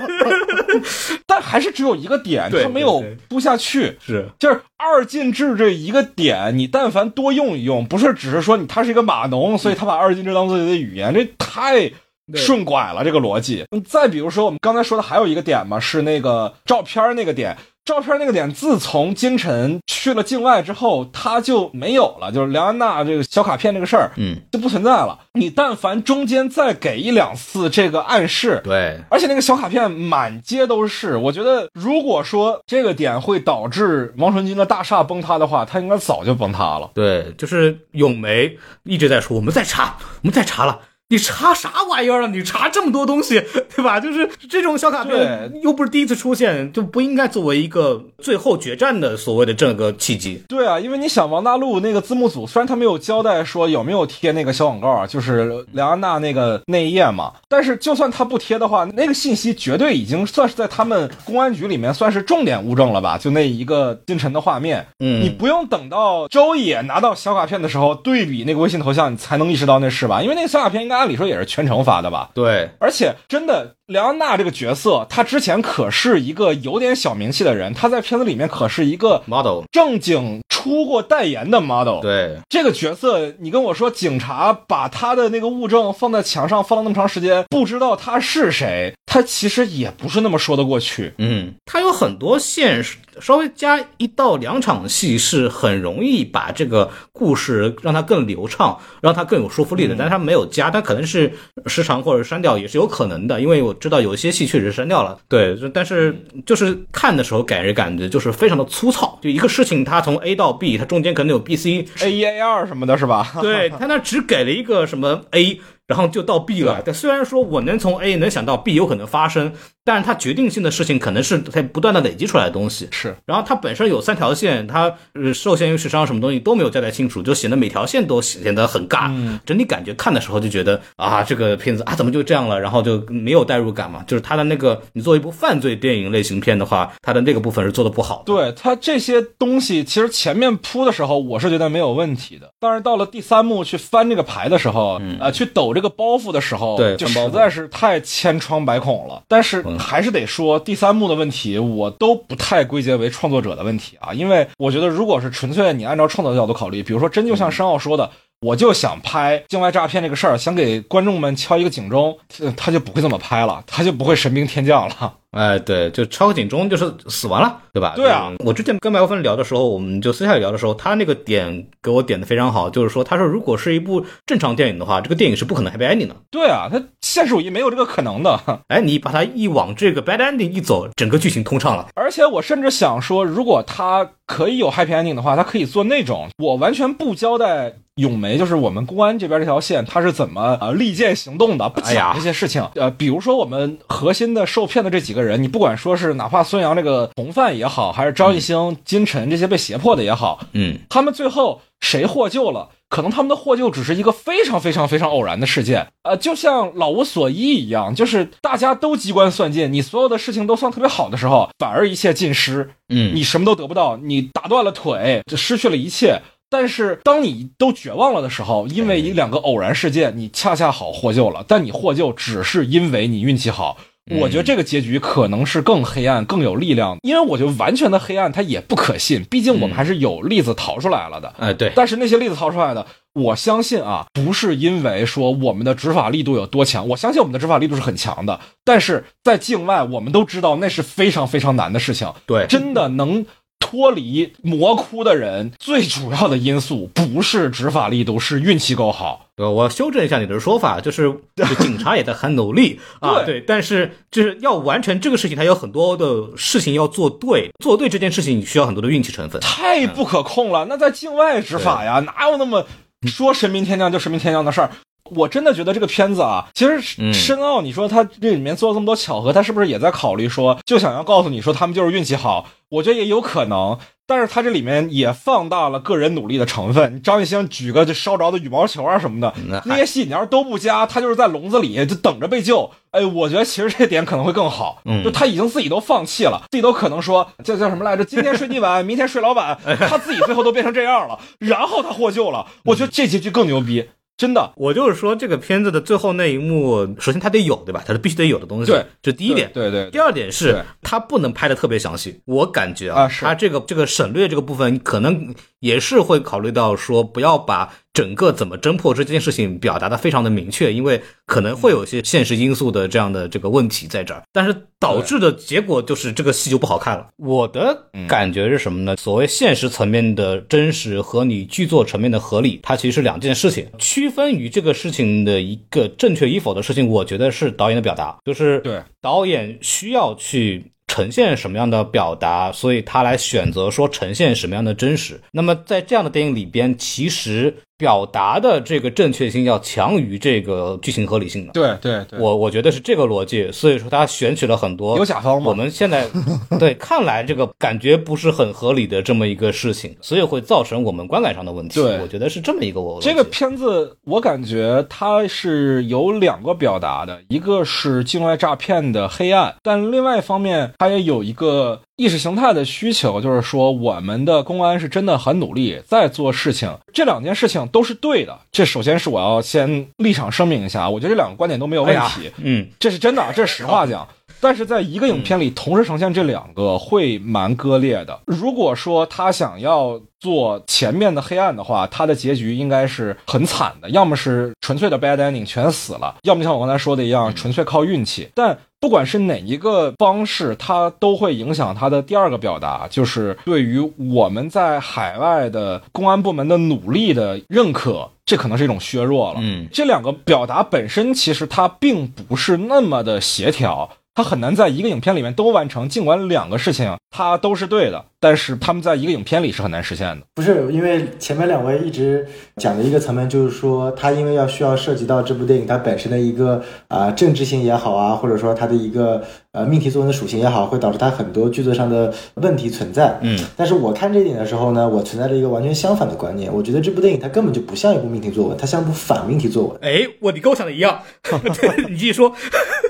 但还是只有一个点，他没有铺下去。是，就是二进制这一个点，你但凡多用一用，不是只是说你他是一个码农，所以他把二进制当自己的语言，这太。顺拐了这个逻辑。再比如说，我们刚才说的还有一个点嘛，是那个照片那个点。照片那个点，自从金晨去了境外之后，他就没有了，就是梁安娜这个小卡片这个事儿，嗯，就不存在了。你但凡中间再给一两次这个暗示，对，而且那个小卡片满街都是。我觉得，如果说这个点会导致王传君的大厦崩塌的话，他应该早就崩塌了。对，就是咏梅一直在说，我们在查，我们在查了。你查啥玩意儿啊？你查这么多东西，对吧？就是这种小卡片又不是第一次出现，就不应该作为一个最后决战的所谓的这个契机。对啊，因为你想王大陆那个字幕组，虽然他没有交代说有没有贴那个小广告啊，就是梁安娜那个那一页嘛，但是就算他不贴的话，那个信息绝对已经算是在他们公安局里面算是重点物证了吧？就那一个金晨的画面，嗯，你不用等到周野拿到小卡片的时候对比那个微信头像，你才能意识到那是吧？因为那个小卡片应该。按理说也是全程发的吧？对，而且真的，梁安娜这个角色，她之前可是一个有点小名气的人，她在片子里面可是一个 model，正经出过代言的 model。对，这个角色，你跟我说，警察把他的那个物证放在墙上放了那么长时间，不知道他是谁，他其实也不是那么说得过去。嗯，他有很多线，稍微加一到两场戏是很容易把这个故事让它更流畅，让它更有说服力的，但是它没有加，他可能是时长或者删掉也是有可能的，因为我知道有些戏确实删掉了。对，但是就是看的时候给人感觉就是非常的粗糙，就一个事情它从 A 到 B，它中间可能有 B、C、A 一 A 二什么的，是吧？对他那只给了一个什么 A，然后就到 B 了。但虽然说我能从 A 能想到 B 有可能发生，但是它决定性的事情可能是它不断的累积出来的东西。是，然后它本身有三条线，它呃受限于时长什么东西都没有交代清楚，就显得每条线都显得很尬。整体感觉看的时候就觉得啊，这个片子啊怎么就这样了，然后就没有代入感嘛。就是它的那个，你做一部犯罪电影类型片的话，它的那个部分是做的不好的。对它这些东西，其实前面铺的时候，我是觉得没有问题的。但是到了第三幕去翻这个牌的时候，呃，去抖这个包袱的时候，就对就实在是太千疮百孔了。但是还是得说，第三幕的问题，我都不太归结为创作者的问题啊，因为我觉得，如果是纯粹你按照创作角度考虑，比如说真就像申奥说的。我就想拍境外诈骗这个事儿，想给观众们敲一个警钟，呃他就不会这么拍了，他就不会神兵天降了。哎，对，就敲个警钟就是死完了，对吧？对啊我之前跟麦克芬聊的时候，我们就私下里聊的时候，他那个点给我点的非常好，就是说，他说如果是一部正常电影的话，这个电影是不可能 happy ending 的。对啊，他现实主义没有这个可能的。哎，你把它一往这个 bad ending 一走，整个剧情通畅了。而且我甚至想说，如果他可以有 happy ending 的话，他可以做那种我完全不交代咏梅，就是我们公安这边这条线，他是怎么呃利剑行动的，不讲这些事情。呃，比如说我们核心的受骗的这几个人，你不管说是哪怕孙杨这个同犯也好，还是张艺兴、金晨这些被胁迫的也好，嗯，他们最后谁获救了？可能他们的获救只是一个非常非常非常偶然的事件，呃，就像老无所依一样，就是大家都机关算尽，你所有的事情都算特别好的时候，反而一切尽失，嗯你什么都得不到，你打断了腿，就失去了一切。但是当你都绝望了的时候，因为一两个偶然事件，你恰恰好获救了，但你获救只是因为你运气好。我觉得这个结局可能是更黑暗、更有力量，因为我觉得完全的黑暗它也不可信，毕竟我们还是有例子逃出来了的。哎，对，但是那些例子逃出来的，我相信啊，不是因为说我们的执法力度有多强，我相信我们的执法力度是很强的。但是在境外，我们都知道那是非常非常难的事情。对真的能脱离魔窟的人，最主要的因素不是执法力度，是运气够好。对，我修正一下你的说法，就是 就警察也在很努力啊，对对，但是就是要完成这个事情，他有很多的事情要做对，做对这件事情你需要很多的运气成分。太不可控了。那在境外执法呀，哪有那么说神明天降就神明天降的事儿？我真的觉得这个片子啊，其实嗯深奥，你说他这里面做了这么多巧合，他是不是也在考虑说，就想要告诉你说他们就是运气好？我觉得也有可能，但是他这里面也放大了个人努力的成分。张艺兴举个就烧着的羽毛球啊什么的，那那些戏你要是都不加，他就是在笼子里就等着被救。哎，我觉得其实这点可能会更好。嗯就他已经自己都放弃了，自己都可能说叫叫什么来着？今天睡地板，明天睡老板，他自己最后都变成这样了，然后他获救了。我觉得这结局更牛逼，真的。我就是说，这个片子的最后那一幕，首先它得有，对吧？它是必须得有的东西。对，这第一点。对对第二点是，它不能拍的特别详细。我感觉啊，它这个这个省略这个部分，可能也是会考虑到说，不要把整个怎么侦破这件事情表达的非常的明确，因为可能会有一些现实因素的这样的这个问题在这儿，但是导致的结果就是这个戏就不好看了。我的感觉是什么呢？所谓现实层面的真实和你剧作层面的合理，它其实是两件事情。区分于这个事情的一个正确与否的事情，我觉得是导演的表达，就是对导演需要去呈现什么样的表达，所以他来选择说呈现什么样的真实。那么在这样的电影里边，其实表达的这个正确性要强于这个剧情合理性的。对对对，我我觉得是这个逻辑，所以说他选取了很多有甲方吗我们现在 对看来这个感觉不是很合理的这么一个事情，所以会造成我们观感上的问题。对我觉得是这么一个我这个片子，我感觉它是有两个表达的，一个是境外诈骗的黑暗，但另外一方面，它也有一个意识形态的需求，就是说我们的公安是真的很努力在做事情，这两件事情都是对的。这首先是我要先立场声明一下，我觉得这两个观点都没有问题，嗯，这是真的，这是实话讲。但是在一个影片里同时呈现这两个会蛮割裂的。如果说他想要做前面的黑暗的话，他的结局应该是很惨的，要么是纯粹的 bad ending 全死了，要么像我刚才说的一样，纯粹靠运气。但不管是哪一个方式，它都会影响他的第二个表达，就是对于我们在海外的公安部门的努力的认可，这可能是一种削弱了。嗯，这两个表达本身其实它并不是那么的协调。它很难在一个影片里面都完成，尽管两个事情它都是对的，但是他们在一个影片里是很难实现的。不是因为前面两位一直讲的一个层面，就是说他因为要需要涉及到这部电影它本身的一个啊政治性也好啊，或者说它的一个呃命题作文的属性也好，会导致它很多剧作上的问题存在。嗯，但是我看这一点的时候呢，我存在着一个完全相反的观念，我觉得这部电影它根本就不像一部命题作文，它像部反命题作文。哎，我你跟我想的一样，你继续说。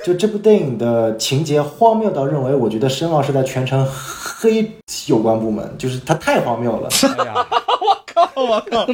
就这部电影的情节荒谬到认为，我觉得申奥是在全程黑有关部门，就是他太荒谬了。哎呀，我靠！我靠！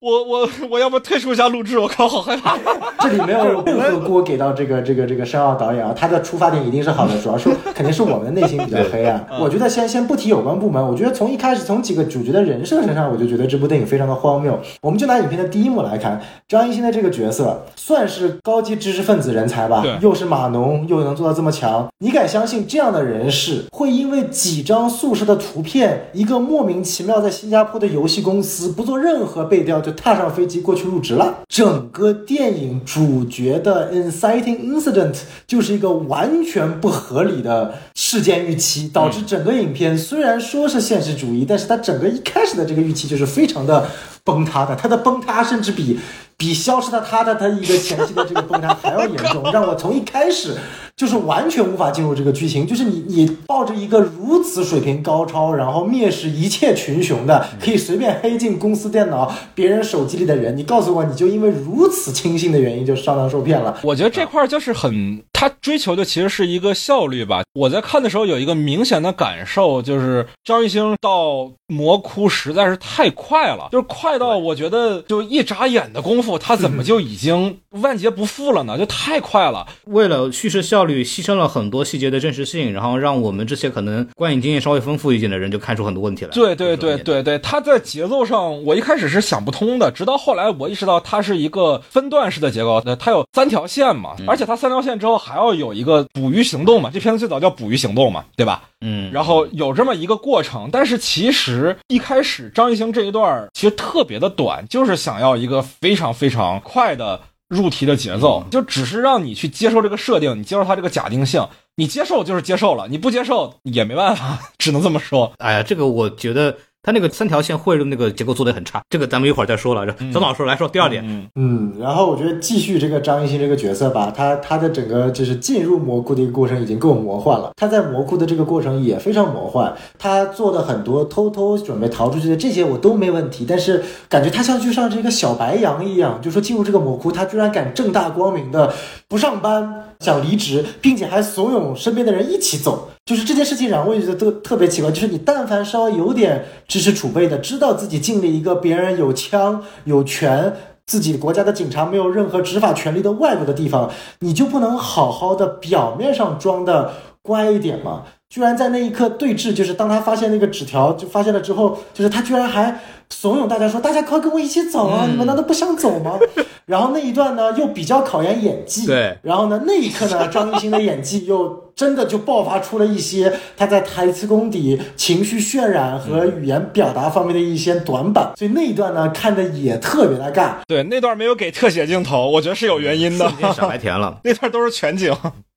我我我要不退出一下录制？我靠，好害怕！这里没有任何锅给到这个这个这个申奥导演啊，他的出发点一定是好的，主要是肯定是我们的内心比较黑暗。我觉得先先不提有关部门，我觉得从一开始从几个主角的人设身上，我就觉得这部电影非常的荒谬。我们就拿影片的第一幕来看，张艺兴的这个角色算是高级知识分子人才吧，又是码农，又能做到这么强，你敢相信这样的人士会因为几张宿舍的图片，一个莫名其妙在新加坡的游戏公司不做任何背调就踏上飞机过去入职了？整个电影主角的 inciting incident 就是一个完全不合理的事件预期，导致整个影片虽然说是现实主义，但是它整个一开始的这个预期就是非常的崩塌的，它的崩塌甚至比比消失的他的他一个前期的这个崩塌还要严重，让我从一开始就是完全无法进入这个剧情，就是你你抱着一个如此水平高超，然后蔑视一切群雄的，可以随便黑进公司电脑、别人手机里的人，你告诉我，你就因为如此轻信的原因就上当受骗了？我觉得这块就是很，他追求的其实是一个效率吧。我在看的时候有一个明显的感受，就是张艺兴到魔窟实在是太快了，就是快到我觉得就一眨眼的功夫，他怎么就已经万劫不复了呢？就太快了。为了叙事效率，牺牲了很多细节的真实性，然后让我们这些可能观影经验稍微丰富一点的人就看出很多问题来。对对对对对，他在节奏上，我一开始是想不通的，直到后来我意识到它是一个分段式的结构，它有三条线嘛，而且它三条线之后还要有一个捕鱼行动嘛，这片子最早叫捕鱼行动嘛，对吧？嗯，然后有这么一个过程，但是其实一开始张艺兴这一段其实特别的短，就是想要一个非常非常快的入题的节奏，就只是让你去接受这个设定，你接受它这个假定性，你接受就是接受了，你不接受也没办法，只能这么说。哎呀，这个我觉得。他那个三条线汇入那个结构做的很差，这个咱们一会儿再说了。张老师来说第二点，嗯，然后我觉得继续这个张艺兴这个角色吧，他他的整个就是进入魔窟的一个过程已经够魔幻了，他在魔窟的这个过程也非常魔幻，他做的很多偷偷准备逃出去的这些我都没问题，但是感觉他像就像这个小白羊一样，就说进入这个魔窟，他居然敢正大光明的不上班，想离职，并且还怂恿身边的人一起走。就是这件事情让我觉得特特别奇怪，就是你但凡稍微有点知识储备的，知道自己进了一个别人有枪有权，自己国家的警察没有任何执法权利的外国的地方，你就不能好好的表面上装的乖一点吗？居然在那一刻对峙，就是当他发现那个纸条就发现了之后，就是他居然还怂恿大家说：“大家快跟我一起走啊！你们难道不想走吗？” 然后那一段呢，又比较考验演技。对。然后呢，那一刻呢，张艺兴的演技又真的就爆发出了一些他在台词功底、情绪渲染和语言表达方面的一些短板。所以那一段呢，看的也特别的尬。对，那段没有给特写镜头，我觉得是有原因的。傻白甜了。那段都是全景。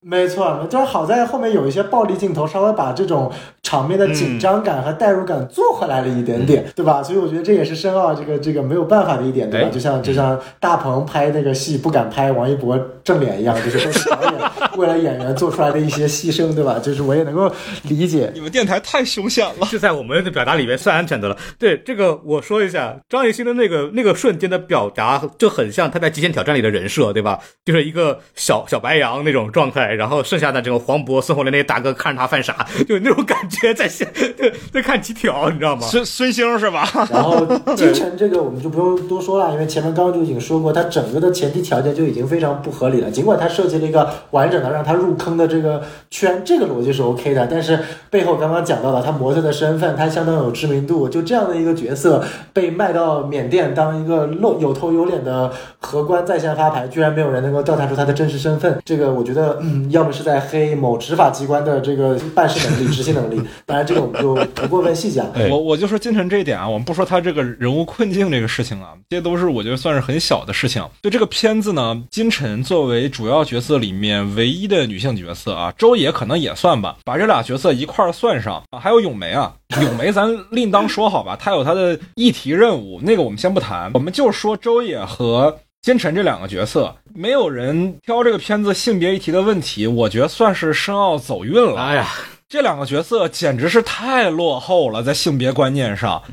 没错，就是好在后面有一些暴力镜头，稍微把这种场面的紧张感和代入感做回来了一点点，对吧？所以我觉得这也是申奥这个这个没有办法的一点，对吧？就像就像大鹏拍那个戏不敢拍王一博正脸一样，就是都是导演为了演员做出来的一些牺牲，对吧？就是我也能够理解。你们电台太凶险了，是在我们的表达里面算安全的了。对这个我说一下，张艺兴的那个那个瞬间的表达就很像他在《极限挑战》里的人设，对吧？就是一个小小白羊那种状态。然后剩下的这个黄渤、孙红雷那些大哥看着他犯傻，就那种感觉在在在看几条，你知道吗？孙孙兴是吧？然后金晨这个我们就不用多说了，因为前面刚刚就已经说过，他整个的前提条件就已经非常不合理了。尽管他设计了一个完整的让他入坑的这个圈，这个逻辑是 OK 的，但是背后刚刚讲到了他模特的身份，他相当有知名度，就这样的一个角色被卖到缅甸当一个露有头有脸的荷官在线发牌，居然没有人能够调查出他的真实身份，这个我觉得，嗯，要么是在黑某执法机关的这个办事能力、执行能力。当然，这个我们就不过分细讲。我我就说金晨这一点啊，我们不说他这个人物困境这个事情啊，这些都是我觉得算是很小的事情。就这个片子呢，金晨作为主要角色里面唯一的女性角色啊，周也可能也算吧，把这俩角色一块儿算上啊，还有咏梅啊，咏梅咱另当说好吧，她有她的议题任务，那个我们先不谈，我们就说周也和。金晨这两个角色，没有人挑这个片子性别议题的问题，我觉得算是申奥走运了。哎呀，这两个角色简直是太落后了，在性别观念上，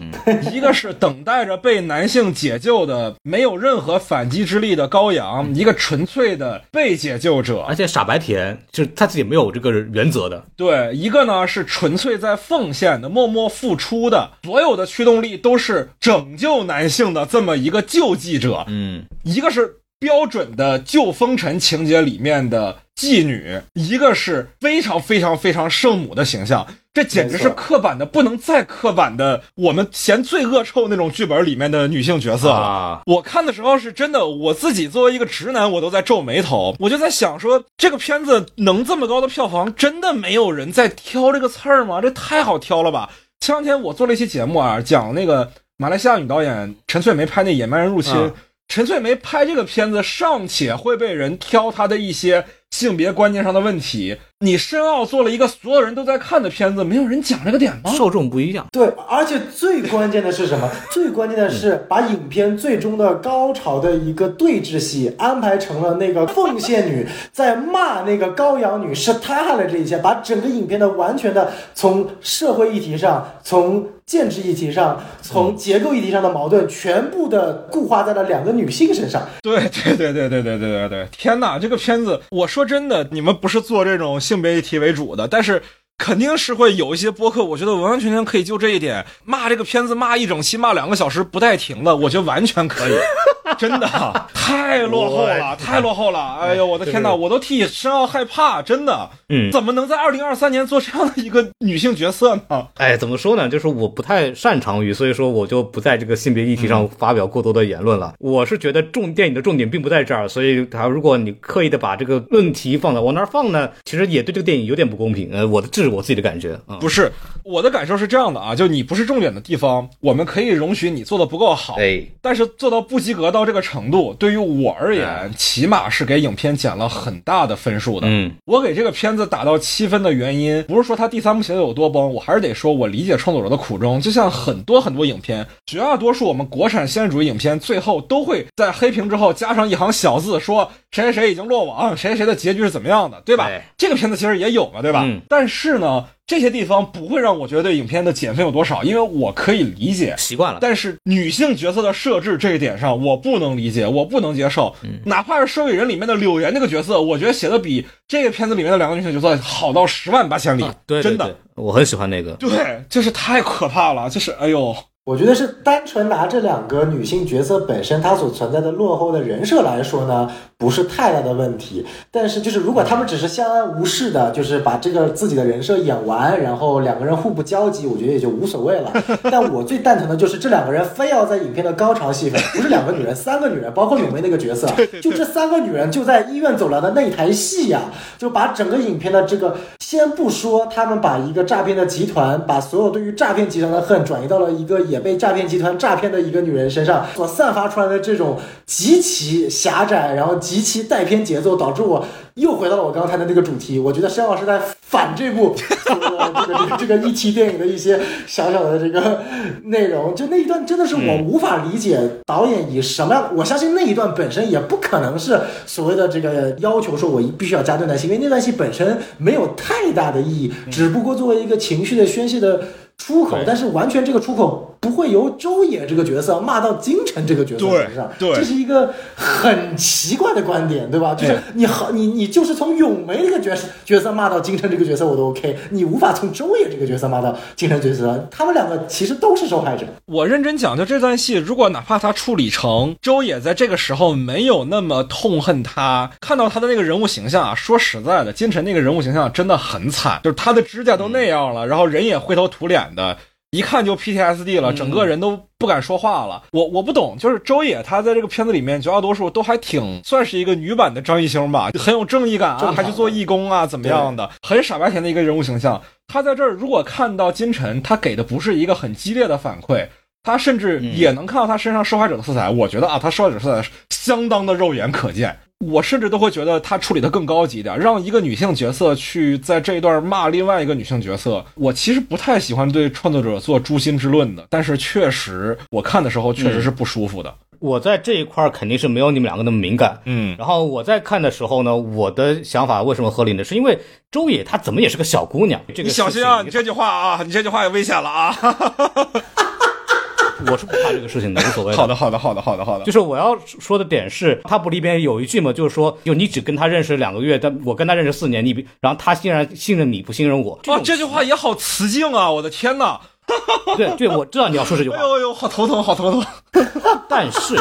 一个是等待着被男性解救的没有任何反击之力的羔羊，一个纯粹的被解救者，而且傻白甜就是他自己没有这个原则的。对，一个呢是纯粹在奉献的、默默付出的，所有的驱动力都是拯救男性的这么一个救济者。嗯，一个是标准的旧风尘情节里面的妓女，一个是非常非常非常圣母的形象，这简直是刻板的不能再刻板的，我们嫌最恶臭那种剧本里面的女性角色了。啊，我看的时候是真的，我自己作为一个直男，我都在皱眉头。我就在想说，这个片子能这么高的票房，真的没有人在挑这个刺儿吗？这太好挑了吧！前两天我做了一期节目啊，讲那个马来西亚女导演陈翠梅拍那《野蛮人入侵》嗯陈翠梅拍这个片子尚且会被人挑她的一些性别观念上的问题，你深奥做了一个所有人都在看的片子，没有人讲这个点吗？受众不一样。对，而且最关键的是什么？最关键的是把影片最终的高潮的一个对峙戏安排成了那个奉献女在骂那个羔羊女是她害了这一切，把整个影片的完全的从社会议题上、从建制议题上、从结构议题上的矛盾全部的固化在了两个女性身上。对对对对对对对对对！天哪，这个片子，我说真的，你们不是做这种性别议题为主的，但是肯定是会有一些播客，我觉得完完全全可以就这一点骂这个片子骂一整期，骂两个小时不带停的，我觉得完全可以。真的太落后了，太落后了！哎呦，我的天哪，我都替申奥害怕，真的。嗯怎么能在二零二三年做这样的一个女性角色呢？哎，怎么说呢？就是我不太擅长于，所以说我就不在这个性别议题上发表过多的言论了。我是觉得重电影的重点并不在这儿，所以他如果你刻意的把这个问题放到往那儿放呢，其实也对这个电影有点不公平。呃，我的这是我自己的感觉啊。不是，我的感受是这样的啊，就你不是重点的地方，我们可以容许你做的不够好。哎，但是做到不及格到这个程度，对于我而言，起码是给影片减了很大的分数的。嗯，我给这个片子打到七分的原因，不是说它第三部写的有多崩，我还是得说我理解创作者的苦衷。就像很多很多影片，绝大多数我们国产现实主义影片，最后都会在黑屏之后加上一行小字，说谁谁谁已经落网，谁谁谁的结局是怎么样的，对吧？对这个片子其实也有嘛，对吧？嗯但是呢，这些地方不会让我觉得对影片的减分有多少，因为我可以理解。习惯了。但是女性角色的设置这一点上，我不能理解，我不能接受。嗯哪怕是《社会人》里面的柳岩那个角色，我觉得写的比这个片子里面的两个女性角色好到十万八千里，啊对，对真的，我很喜欢那个。对，就是太可怕了，就是哎呦，我觉得是单纯拿这两个女性角色本身她所存在的落后的人设来说呢，不是太大的问题。但是就是如果他们只是相安无事的，就是把这个自己的人设演完，然后两个人互不交集，我觉得也就无所谓了。但我最蛋疼的就是这两个人非要在影片的高潮戏份，不是两个女人，三个女人，包括咏梅那个角色，就这三个女人就在医院走廊的那一台戏呀、就把整个影片的这个，先不说他们把一个诈骗的集团，把所有对于诈骗集团的恨转移到了一个也被诈骗集团诈骗的一个女人身上，所散发出来的这种极其狭窄，然后极其带偏节奏，导致我又回到了我刚才的那个主题。我觉得申老师在反这部 这个这个这个这个议题电影的一些小小的这个内容，就那一段真的是我无法理解导演以什么样，我相信那一段本身也不可能是所谓的这个要求说我必须要加这段戏，因为那段戏本身没有太大的意义，只不过作为一个情绪的宣泄的出口，但是完全这个出口不会由周也这个角色骂到金晨这个角色对身上，对这是一个很奇怪的观点，对吧？就是哎你好，你你就是从咏梅这个角色角色骂到金晨这个角色我都 OK，你无法从周也这个角色骂到金晨角色，他们两个其实都是受害者。我认真讲，就这段戏，如果哪怕他处理成周也在这个时候没有那么痛恨他，看到他的那个人物形象啊，说实在的，金晨那个人物形象真的很惨，就是他的指甲都那样了，然后人也灰头土脸的。一看就 PTSD 了，整个人都不敢说话了。我我不懂，就是周也她在这个片子里面绝大多数都还挺算是一个女版的张艺兴吧，很有正义感啊，还去做义工啊，怎么样的，很傻白甜的一个人物形象。她在这儿如果看到金晨，她给的不是一个很激烈的反馈，他甚至也能看到他身上受害者的色彩。我觉得啊，他受害者色彩相当的肉眼可见。我甚至都会觉得他处理的更高级一点，让一个女性角色去在这一段骂另外一个女性角色。我其实不太喜欢对创作者做诛心之论的，但是确实我看的时候确实是不舒服的。我在这一块肯定是没有你们两个那么敏感。嗯，然后我在看的时候呢，我的想法为什么合理呢？是因为周野她怎么也是个小姑娘，这个你小心啊！你这句话啊，你这句话也危险了啊！我是不怕这个事情的，无所谓。好的，好的，好的，好的，好的。就是我要说的点是，他不里边有一句嘛，就是说，就你只跟他认识两个月，但我跟他认识四年，你比然后他竟然信任你不信任我，哇，种这句话也好词境啊！我的天哪！对对，我知道你要说这句话哎，呦好头疼，好头疼。但是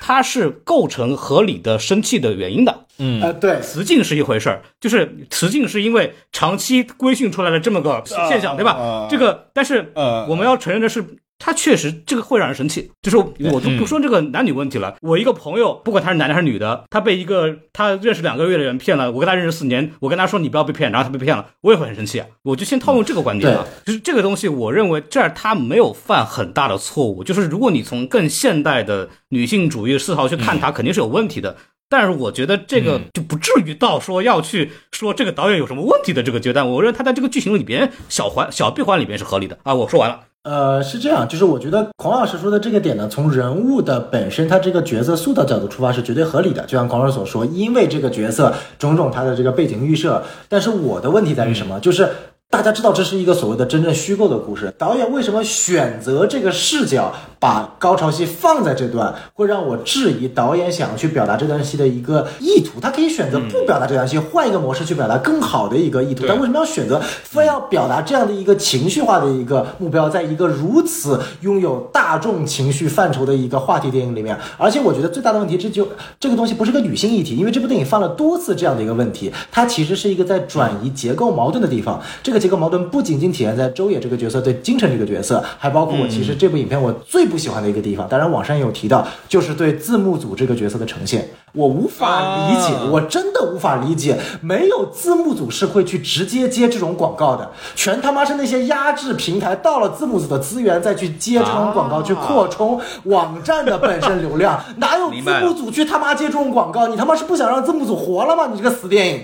他是构成合理的生气的原因的。呃，对，词境是一回事儿，就是词境是因为长期规训出来的这么个现象，对吧呃？这个，但是呃我们要承认的是。他确实这个会让人生气，就是我都不说这个男女问题了。我一个朋友，不管他是男的还是女的，他被一个他认识两个月的人骗了，我跟他认识四年，我跟他说你不要被骗，然后他被骗了，我也会很生气啊。我就先套用这个观点啊，就是这个东西，我认为这儿他没有犯很大的错误，就是如果你从更现代的女性主义思潮去看他，肯定是有问题的。但是我觉得这个就不至于到说要去说这个导演有什么问题的这个阶段。我认为他在这个剧情里边小环小闭环里边是合理的啊。我说完了。呃，是这样，就是我觉得孔老师说的这个点呢，从人物的本身他这个角色塑造角度出发是绝对合理的。就像孔老师所说，因为这个角色种种他的这个背景预设，但是我的问题在于什么？就是。大家知道这是一个所谓的真正虚构的故事，导演为什么选择这个视角，把高潮戏放在这段，会让我质疑导演想要去表达这段戏的一个意图。他可以选择不表达这段戏，换一个模式去表达更好的一个意图，但为什么要选择非要表达这样的一个情绪化的一个目标，在一个如此拥有大众情绪范畴的一个话题电影里面？而且我觉得最大的问题，这就这个东西不是个女性议题，因为这部电影犯了多次这样的一个问题，它其实是一个在转移结构矛盾的地方。这个结构矛盾不仅仅体现在周也这个角色对金晨这个角色，还包括我其实这部影片我最不喜欢的一个地方，当然网上也有提到，就是对字幕组这个角色的呈现，我无法理解，啊我真的无法理解，没有字幕组是会去直接接这种广告的，全他妈是那些压制平台到了字幕组的资源再去接这种广告，去扩充网站的本身流量，哪有字幕组去他妈接这种广告？你他妈是不想让字幕组活了吗？你这个死电影！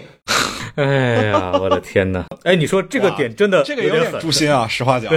哎呀，我的天哪！哎，你说这个点真的这个有点狠诛心啊，实话讲。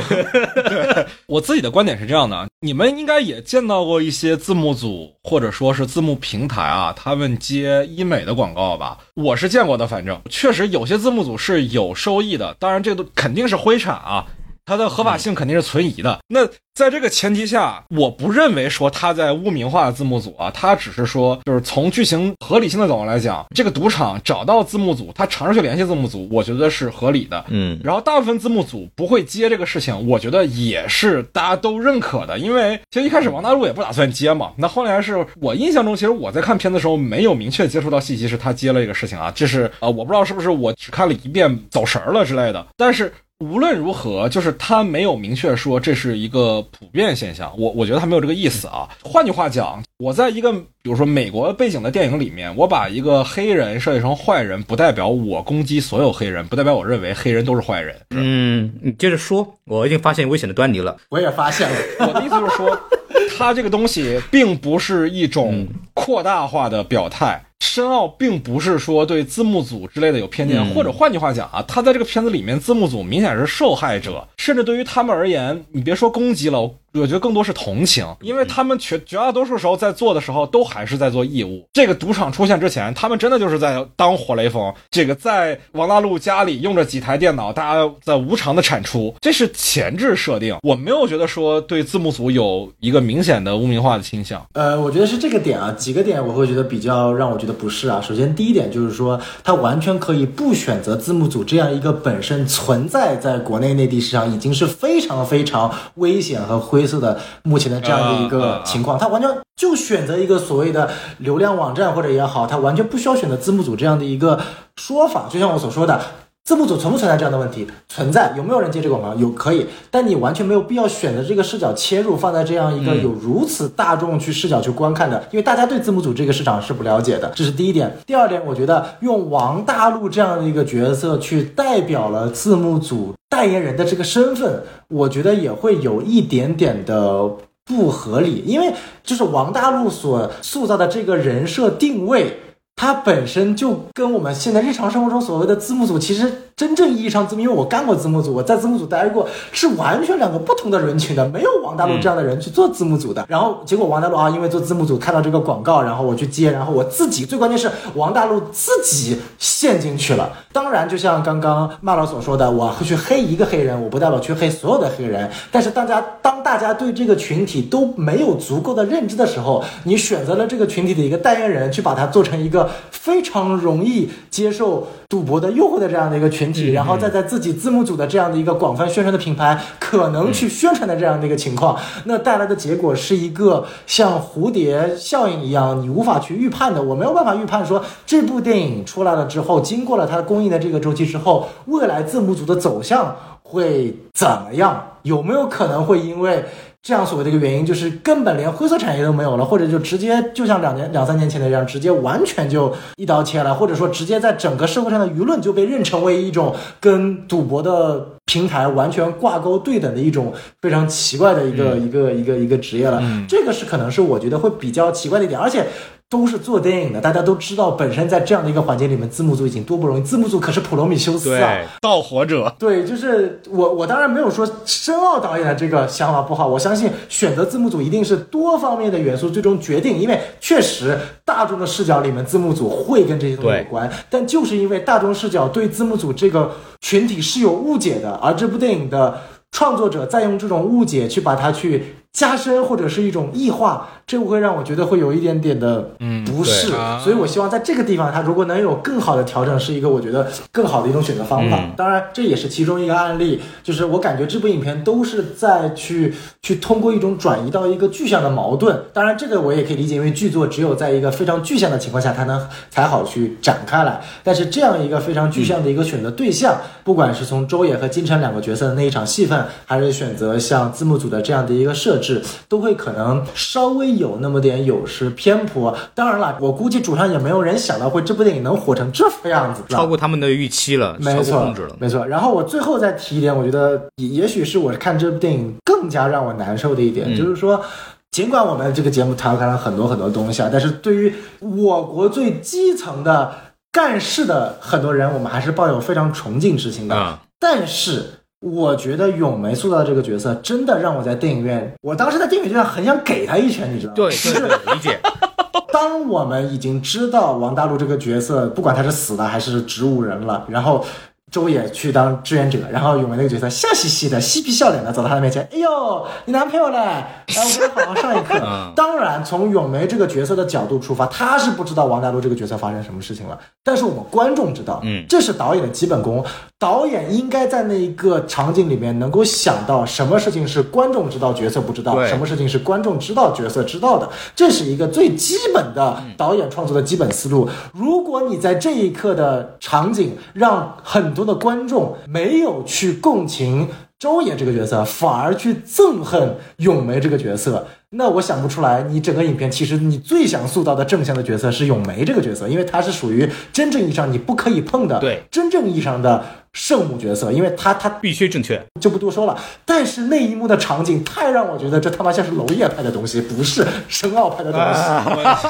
我自己的观点是这样的，你们应该也见到过一些字幕组或者说是字幕平台啊，他们接医美的广告吧？我是见过的，反正确实有些字幕组是有收益的，当然这都肯定是灰产啊。它的合法性肯定是存疑的。那在这个前提下，我不认为说他在污名化字幕组啊，他只是说，就是从剧情合理性的角度来讲，这个赌场找到字幕组，他尝试去联系字幕组，我觉得是合理的。嗯，然后大部分字幕组不会接这个事情，我觉得也是大家都认可的，因为其实一开始王大陆也不打算接嘛。那后来是我印象中，其实我在看片子的时候没有明确接触到信息是他接了这个事情啊，这是呃我不知道是不是我只看了一遍走神儿了之类的，但是。无论如何，就是他没有明确说这是一个普遍现象，我我觉得他没有这个意思啊。换句话讲，我在一个比如说美国背景的电影里面，我把一个黑人设计成坏人，不代表我攻击所有黑人，不代表我认为黑人都是坏人。嗯，你接着说，我已经发现危险的端倪了。我也发现了，我的意思就是说，它这个东西并不是一种扩大化的表态。申奥并不是说对字幕组之类的有偏见，或者换句话讲啊，他在这个片子里面，字幕组明显是受害者，甚至对于他们而言，你别说攻击了。我觉得更多是同情，因为他们绝绝大多数时候在做的时候都还是在做义务。这个赌场出现之前，他们真的就是在当活雷锋。这个在王大陆家里用着几台电脑，大家在无偿的产出，这是前置设定。我没有觉得说对字幕组有一个明显的污名化的倾向。呃，我觉得是这个点啊，几个点我会觉得比较让我觉得不是啊。首先第一点就是说，他完全可以不选择字幕组这样一个本身存在在国内内地市场已经是非常非常危险和灰。灰色的目前的这样的一个情况，他完全就选择一个所谓的流量网站或者也好，他完全不需要选择字幕组这样的一个说法。就像我所说的，字幕组存不存在这样的问题？存在，有没有人接这个广告？有，可以，但你完全没有必要选择这个视角切入，放在这样一个有如此大众去视角去观看的，因为大家对字幕组这个市场是不了解的，这是第一点。第二点，我觉得用王大陆这样的一个角色去代表了字幕组。代言人的这个身份，我觉得也会有一点点的不合理，因为就是王大陆所塑造的这个人设定位。它本身就跟我们现在日常生活中所谓的字幕组，其实真正意义上字幕，因为我干过字幕组，我在字幕组待过，是完全两个不同的人群的。没有王大陆这样的人去做字幕组的。然后结果王大陆啊，因为做字幕组看到这个广告，然后我去接，然后我自己最关键是王大陆自己陷进去了。当然，就像刚刚麦老所说的，我会去黑一个黑人，我不代表去黑所有的黑人。但是大家当大家对这个群体都没有足够的认知的时候，你选择了这个群体的一个代言人，去把它做成一个。非常容易接受赌博的诱惑的这样的一个群体，然后再在自己字幕组的这样的一个广泛宣传的品牌可能去宣传的这样的一个情况，那带来的结果是一个像蝴蝶效应一样，你无法去预判的。我没有办法预判说这部电影出来了之后，经过了它公映的这个周期之后，未来字幕组的走向会怎么样？有没有可能会因为？这样所谓的一个原因，就是根本连灰色产业都没有了，或者就直接就像两年两三年前的一样，直接完全就一刀切了，或者说直接在整个社会上的舆论就被认成为一种跟赌博的平台完全挂钩对等的一种非常奇怪的一个一个一个一个职业了。这个是可能是我觉得会比较奇怪的一点，而且。都是做电影的，大家都知道，本身在这样的一个环境里面，字幕组已经多不容易。字幕组可是普罗米修斯啊，盗火者。对，就是我，我当然没有说申奥导演的这个想法不好。我相信选择字幕组一定是多方面的元素最终决定，因为确实大众的视角里面，字幕组会跟这些东西有关。但就是因为大众视角对字幕组这个群体是有误解的，而这部电影的创作者在用这种误解去把它去。加深或者是一种异化，这会让我觉得会有一点点的不适，所以我希望在这个地方，它如果能有更好的调整，是一个我觉得更好的一种选择方法。当然，这也是其中一个案例，就是我感觉这部影片都是在去去通过一种转移到一个具象的矛盾。当然，这个我也可以理解，因为剧作只有在一个非常具象的情况下，它能才好去展开来。但是这样一个非常具象的一个选择对象，不管是从周也和金晨两个角色的那一场戏份，还是选择像字幕组的这样的一个设。是都会可能稍微有那么点有失偏颇。当然了，我估计主上也没有人想到会这部电影能火成这副样子，超过他们的预期了，没错，控制了，没错。然后我最后再提一点，我觉得也许是我看这部电影更加让我难受的一点，就是说，尽管我们这个节目谈了很多很多东西啊，但是对于我国最基层的干事的很多人，我们还是抱有非常崇敬之情的。但是。我觉得咏梅塑造这个角色，真的让我在电影院，我当时在电影院很想给他一拳，你知道吗？对，是理解。当我们已经知道王大陆这个角色，不管他是死了还是植物人了，然后。周也去当志愿者，然后咏梅那个角色笑嘻嘻的、嬉皮笑脸的走到他的面前，哎呦，你男朋友嘞？来，我跟他好好上一课。当然，从咏梅这个角色的角度出发，他是不知道王大陆这个角色发生什么事情了。但是我们观众知道，嗯，这是导演的基本功。导演应该在那一个场景里面能够想到什么事情是观众知道角色不知道，什么事情是观众知道角色知道的，这是一个最基本的导演创作的基本思路。如果你在这一刻的场景让很多的观众没有去共情周也这个角色，反而去憎恨咏梅这个角色。那我想不出来，你整个影片其实你最想塑造的正向的角色是咏梅这个角色，因为她是属于真正意义上你不可以碰的，对，真正意义上的圣母角色，因为她她必须正确，就不多说了。但是那一幕的场景太让我觉得这他妈像是娄烨拍的东西，不是申奥拍的东西。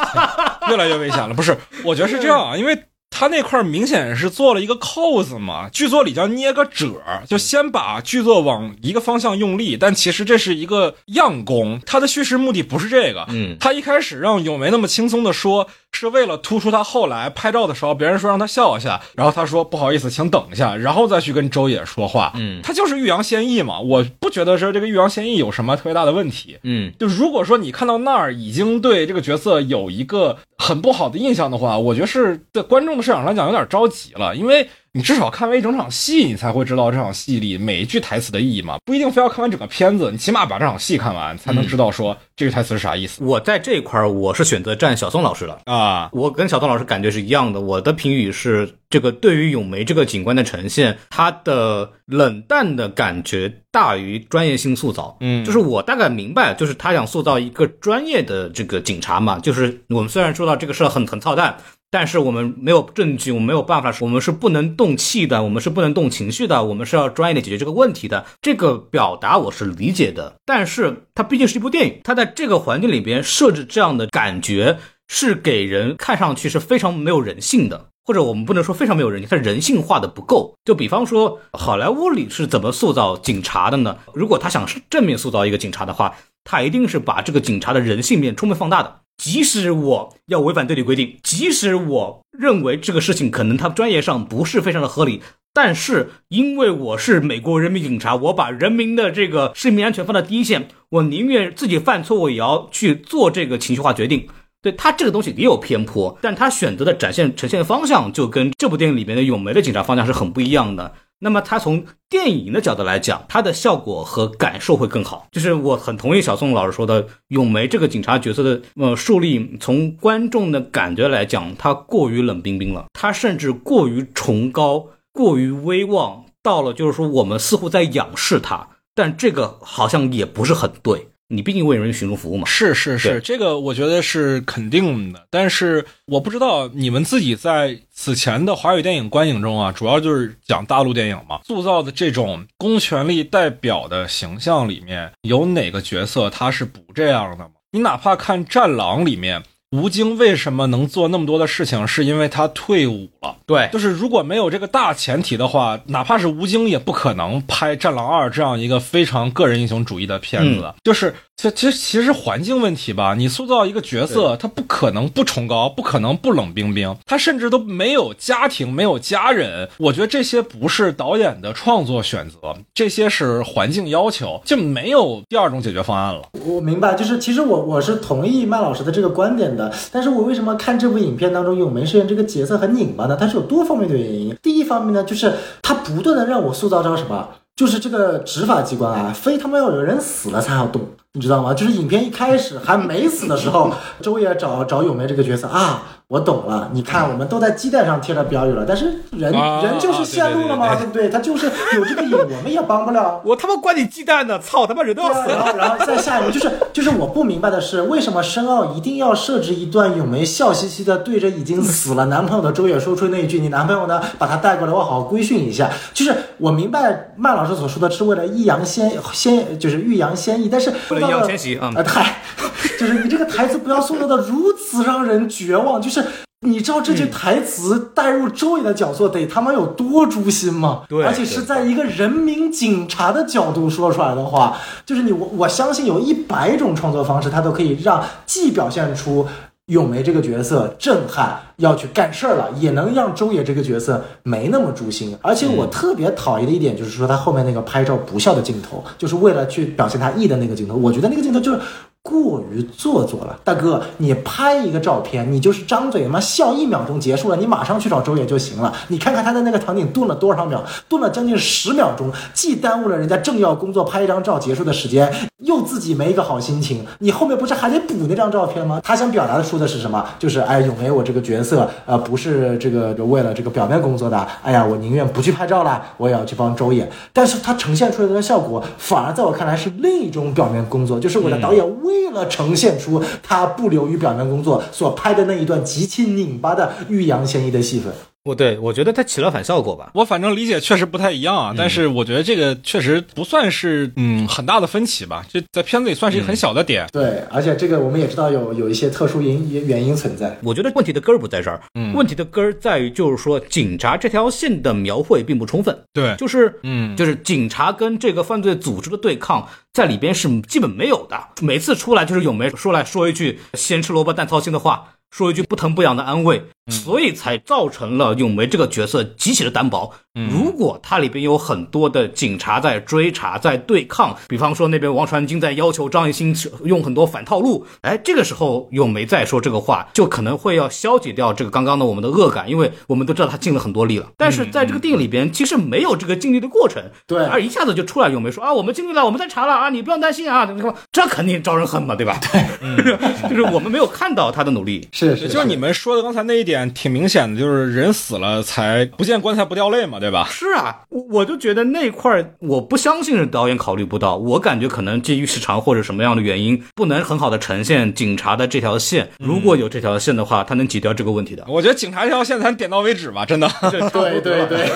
越来越危险了。不是，我觉得是这样啊，因为。他那块明显是做了一个扣子嘛，剧作里叫捏个褶，就先把剧作往一个方向用力，但其实这是一个样功，他的叙事目的不是这个。嗯，他一开始让咏梅那么轻松的说，是为了突出他后来拍照的时候，别人说让他笑一下，然后他说不好意思，请等一下，然后再去跟周也说话。嗯，他就是欲扬先抑嘛，我不觉得说这个欲扬先抑有什么特别大的问题。嗯，就如果说你看到那儿已经对这个角色有一个很不好的印象的话，我觉得是对观众的。市场来讲有点着急了，因为你至少看完一整场戏，你才会知道这场戏里每一句台词的意义嘛，不一定非要看完整个片子，你起码把这场戏看完，才能知道说这个台词是啥意思。我在这一块儿我是选择站小宋老师了啊，我跟小宋老师感觉是一样的。我的评语是，这个对于咏梅这个警官的呈现，他的冷淡的感觉大于专业性塑造。嗯，就是我大概明白，就是他想塑造一个专业的这个警察嘛，就是我们虽然说到这个事很很操蛋。但是我们没有证据，我们没有办法，我们是不能动气的，我们是不能动情绪的，我们是要专业的解决这个问题的。这个表达我是理解的，但是它毕竟是一部电影，它在这个环境里边设置这样的感觉，是给人看上去是非常没有人性的，或者我们不能说非常没有人性，它人性化的不够。就比方说，好莱坞里是怎么塑造警察的呢？如果他想正面塑造一个警察的话，他一定是把这个警察的人性面充分放大的。即使我要违反队里规定，即使我认为这个事情可能他专业上不是非常的合理，但是因为我是美国人民警察，我把人民的这个生命安全放在第一线，我宁愿自己犯错误也要去做这个情绪化决定。对他这个东西也有偏颇，但他选择的展现呈现方向就跟这部电影里面的咏梅的警察方向是很不一样的。那么他从电影的角度来讲，它的效果和感受会更好。就是我很同意小宋老师说的，咏梅这个警察角色的呃树立，从观众的感觉来讲，他过于冷冰冰了，他甚至过于崇高、过于威望，到了就是说我们似乎在仰视他，但这个好像也不是很对。你毕竟为人民群众服务嘛，是是是，这个我觉得是肯定的。但是我不知道你们自己在此前的华语电影观影中啊，主要就是讲大陆电影嘛，塑造的这种公权力代表的形象里面有哪个角色他是不这样的吗？你哪怕看《战狼》里面。吴京为什么能做那么多的事情？是因为他退伍了。对，就是如果没有这个大前提的话，哪怕是吴京也不可能拍《战狼二》这样一个非常个人英雄主义的片子。就是这其实其实环境问题吧。你塑造一个角色，他不可能不崇高，不可能不冷冰冰，他甚至都没有家庭，没有家人。我觉得这些不是导演的创作选择，这些是环境要求，就没有第二种解决方案了。我明白，就是其实我我是同意麦老师的这个观点的。但是我为什么看这部影片当中咏梅饰演这个角色很拧巴呢？它是有多方面的原因。第一方面呢，就是他不断的让我塑造着什么，就是这个执法机关啊，非他妈要有人死了才要动，你知道吗？就是影片一开始还没死的时候，周也找找咏梅这个角色啊。我懂了，你看，我们都在鸡蛋上贴了标语了，但是人人就是线路了嘛，对不对？他就是有这个瘾，我们也帮不了。我他妈关你鸡蛋呢！操他妈人都要死了。然后，然后再下一个就是就是我不明白的是，为什么申奥一定要设置一段咏梅笑嘻嘻的对着已经死了男朋友的周也说出那一句：“你男朋友呢？把他带过来，我好好规训一下。”就是我明白曼老师所说的是为了抑扬先先，就是欲扬先抑，但是为了易烊千玺啊，太 就是你这个台词不要塑造的如此让人绝望，就是。你知道这句台词带入周也的角色得他妈有多诛心吗？对，而且是在一个人民警察的角度说出来的话，就是你我我相信有一百种创作方式，它都可以让既表现出咏梅这个角色震撼要去干事儿了，也能让周也这个角色没那么诛心。而且我特别讨厌的一点就是说他后面那个拍照不笑的镜头，就是为了去表现他 E 的那个镜头，我觉得那个镜头就是。过于做作了，大哥，你拍一个照片，你就是张嘴他妈笑一秒钟结束了，你马上去找周也就行了。你看看他在那个场景顿了多少秒，顿了将近十秒钟，既耽误了人家正要工作拍一张照结束的时间，又自己没一个好心情。你后面不是还得补那张照片吗？他想表达的说的是什么？就是哎，咏梅我这个角色呃不是这个为了这个表面工作的，哎呀，我宁愿不去拍照了，我也要去帮周也。但是他呈现出来的效果，反而在我看来是另一种表面工作，就是我的导演为。为了呈现出他不流于表面工作所拍的那一段极其拧巴的欲扬先抑的戏份，我对我觉得它起了反效果吧。我反正理解确实不太一样啊，但是我觉得这个确实不算是嗯很大的分歧吧，这在片子里算是一个很小的点。对，而且这个我们也知道有有一些特殊因原因存在。我觉得问题的根儿不在这儿，嗯问题的根儿在于就是说警察这条线的描绘并不充分。对，就是嗯就是警察跟这个犯罪组织的对抗，在里边是基本没有的。每次出来就是咏梅说来说一句先吃萝卜淡操心的话，说一句不疼不痒的安慰，所以才造成了咏梅这个角色极其的单薄。如果它里边有很多的警察在追查、在对抗，比方说那边王传君在要求张艺兴用很多反套路，哎，这个时候咏梅再说这个话，就可能会要消解掉这个刚刚的我们的恶感，因为我们都知道他尽了很多力了。但是在这个电影里边，其实没有这个尽力的过程，对而一下子就出来咏梅说啊，我们尽力了，我们在查了啊，你不用担心啊，这肯定招人恨嘛，对吧？对，就是我们没有看到他的努力。是是，就是你们说的刚才那一点挺明显的，就是人死了才不见棺材不掉泪嘛，对吧？是啊，我我就觉得那块儿我不相信是导演考虑不到，我感觉可能基于时长或者什么样的原因，不能很好的呈现警察的这条线。如果有这条线的话，他能挤掉这个问题的。我觉得警察这条线咱点到为止吧，真的。对对 对，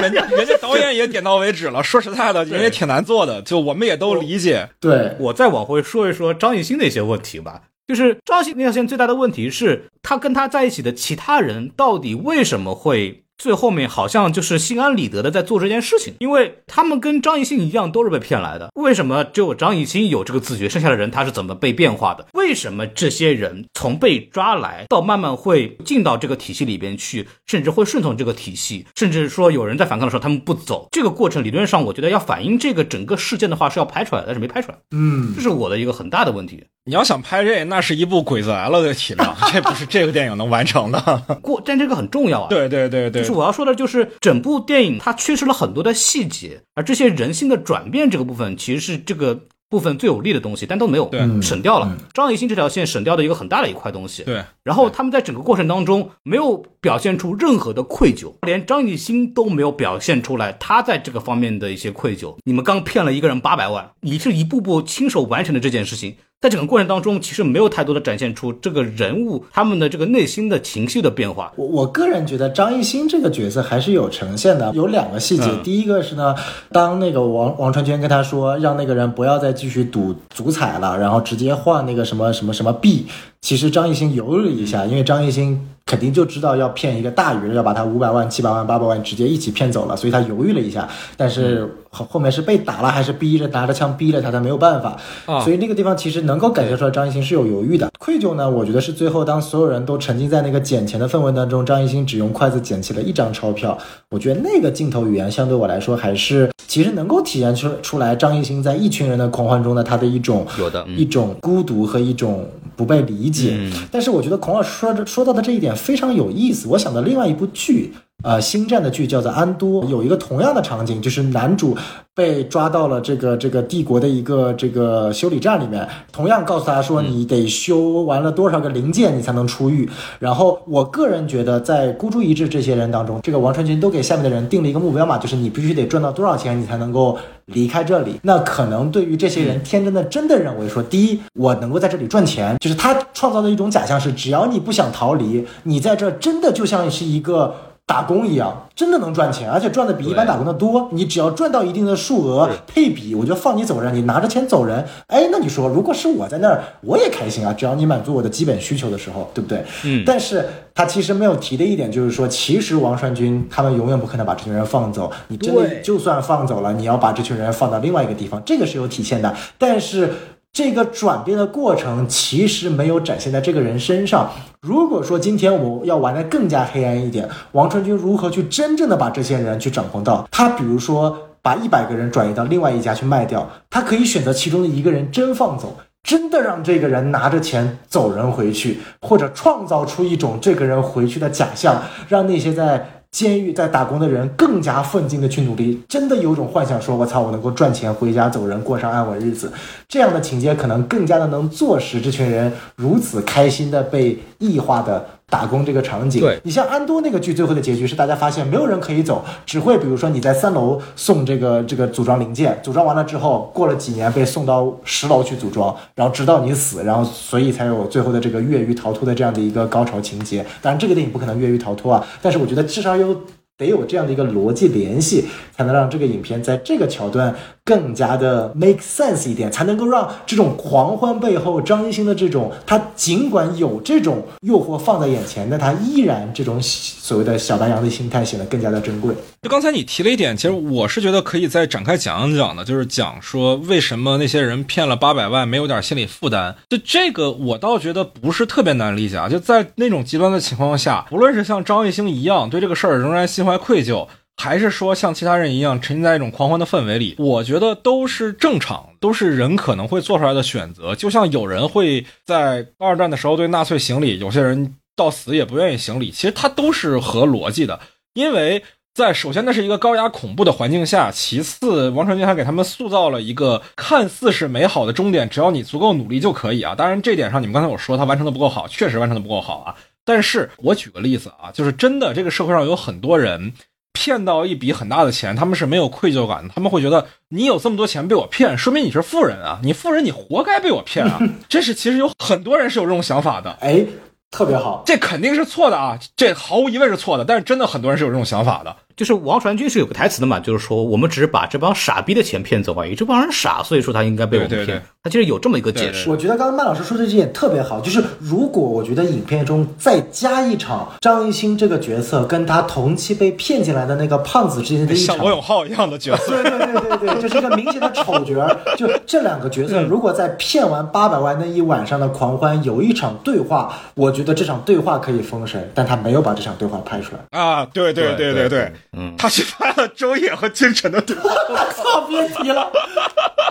人家人家导演也点到为止了。说实在的，人也挺难做的，就我们也都理解。对，我再往回说一说张艺兴的一些问题吧。就是张艺兴那条线最大的问题是，他跟他在一起的其他人到底为什么会最后面好像就是心安理得的在做这件事情？因为他们跟张艺兴一样都是被骗来的，为什么只有张艺兴有这个自觉，剩下的人他是怎么被变化的？为什么这些人从被抓来到慢慢会进到这个体系里边去，甚至会顺从这个体系，甚至说有人在反抗的时候他们不走，这个过程理论上我觉得要反映这个整个事件的话是要拍出来的，但是没拍出来。嗯，这是我的一个很大的问题。你要想拍这，那是一部鬼子来了的体量，这不是这个电影能完成的。过，但这个很重要啊。，对对对对就是，我要说的，就是整部电影它缺失了很多的细节，而这些人性的转变这个部分，其实是这个部分最有利的东西，但都没有，对省掉了。张艺兴这条线省掉的一个很大的一块东西。对，然后他们在整个过程当中没有表现出任何的愧疚，连张艺兴都没有表现出来他在这个方面的一些愧疚。你们刚骗了一个人八百万，你是一步步亲手完成的这件事情，在整个过程当中，其实没有太多的展现出这个人物他们的这个内心的情绪的变化。我我个人觉得张艺兴这个角色还是有呈现的，有两个细节。嗯第一个是呢，当那个王王传君跟他说让那个人不要再继续赌足彩了，然后直接换那个什么什么什么币，其实张艺兴犹豫了一下，因为张艺兴肯定就知道要骗一个大鱼，要把他五百万、七百万、八百万直接一起骗走了，所以他犹豫了一下。但是后后面是被打了，还是逼着拿着枪逼着他，他没有办法。啊所以那个地方其实能够感觉出来张艺兴是有犹豫的。愧疚呢，我觉得是最后当所有人都沉浸在那个捡钱的氛围当中，张艺兴只用筷子捡起了一张钞票。我觉得那个镜头语言相对我来说还是其实能够体现出出来张艺兴在一群人的狂欢中的他的一种有的嗯一种孤独和一种不被理解。嗯但是我觉得孔老师说的说到的这一点非常有意思，我想到另外一部剧。呃，星战的剧叫做《安多》，有一个同样的场景，就是男主被抓到了这个这个帝国的一个这个修理站里面，同样告诉他说，你得修完了多少个零件，你才能出狱。然后，我个人觉得，在孤注一掷这些人当中，这个王传君都给下面的人定了一个目标嘛，就是你必须得赚到多少钱，你才能够离开这里。那可能对于这些人，天真的真的认为说，第一，我能够在这里赚钱，就是他创造的一种假象是，只要你不想逃离，你在这真的就像是一个。打工一样，真的能赚钱，而且赚的比一般打工的多。你只要赚到一定的数额配比，我就放你走人。你拿着钱走人，哎，那你说，如果是我在那儿，我也开心啊。只要你满足我的基本需求的时候，对不对？嗯但是他其实没有提的一点就是说，其实王传君他们永远不可能把这群人放走。你真的就算放走了，你要把这群人放到另外一个地方，这个是有体现的。但是。这个转变的过程其实没有展现在这个人身上。如果说今天我要玩的更加黑暗一点，王传君如何去真正的把这些人去掌控到？他比如说把一百个人转移到另外一家去卖掉，他可以选择其中的一个人真放走。真的让这个人拿着钱走人回去，或者创造出一种这个人回去的假象，让那些在监狱在打工的人更加奋进的去努力，真的有种幻想说，我操，我能够赚钱回家走人，过上安稳日子。这样的情节可能更加的能坐实这群人如此开心的被异化的打工这个场景。对你像安多那个剧最后的结局是大家发现没有人可以走，只会比如说你在三楼送这个这个组装零件，组装完了之后过了几年被送到十楼去组装，然后直到你死，然后所以才有最后的这个越狱逃脱的这样的一个高潮情节。当然这个电影不可能越狱逃脱啊，但是我觉得至少有。得有这样的一个逻辑联系，才能让这个影片在这个桥段更加的 make sense 一点，才能够让这种狂欢背后张艺兴的这种，他尽管有这种诱惑放在眼前，但他依然这种所谓的小白羊的心态显得更加的珍贵。就刚才你提了一点，其实我是觉得可以再展开讲一讲的，就是讲说为什么那些人骗了八百万没有点心理负担。就这个我倒觉得不是特别难理解啊，就在那种极端的情况下，不论是像张艺兴一样对这个事儿仍然心怀愧疚，还是说像其他人一样沉浸在一种狂欢的氛围里，我觉得都是正常，都是人可能会做出来的选择。就像有人会在二战的时候对纳粹行礼，有些人到死也不愿意行礼，其实它都是合逻辑的。因为在首先那是一个高压恐怖的环境下，其次王传君还给他们塑造了一个看似是美好的终点，只要你足够努力就可以啊。当然这点上你们刚才我说他完成的不够好，确实完成的不够好啊。但是我举个例子啊，就是真的，这个社会上有很多人骗到一笔很大的钱，他们是没有愧疚感的，他们会觉得你有这么多钱被我骗，说明你是富人啊，你富人你活该被我骗啊。这是其实有很多人是有这种想法的，哎，特别好，这肯定是错的啊，这毫无疑问是错的，但是真的很多人是有这种想法的。就是王传君是有个台词的嘛，就是说我们只是把这帮傻逼的钱骗走而已，这帮人傻，所以说他应该被我们骗。对对对他其实有这么一个解释。我觉得刚刚麦老师说的这点特别好，就是如果我觉得影片中再加一场张艺兴这个角色跟他同期被骗进来的那个胖子之间的一场像罗永浩一样的角色，对对对对对，就是一个明显的丑角。就这两个角色，如果在骗完八百万那一晚上的狂欢有一场对话，我觉得这场对话可以封神，但他没有把这场对话拍出来。啊，对对对对对，嗯，他去拍了周也和金晨的对话。我操，别提了。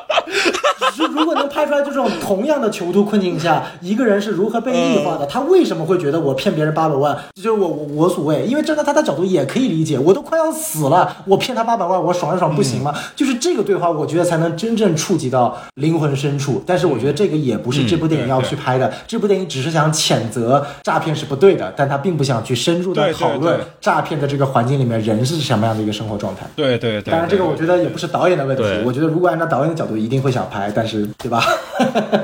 就如果能拍出来这种同样的囚徒困境下，一个人是如何被异化的，他为什么会觉得我骗别人八百万，就是我我无所谓？因为站在他的角度也可以理解，我都快要死了，我骗他八百万，我爽一爽不行吗？就是这个对话，我觉得才能真正触及到灵魂深处。但是我觉得这个也不是这部电影要去拍的，这部电影只是想谴责诈骗是不对的，但他并不想去深入的讨论诈骗的这个环境里面人是什么样的一个生活状态。对对对，当然，这个我觉得也不是导演的问题。我觉得如果按照导演的角度，一定会想拍，但是对吧？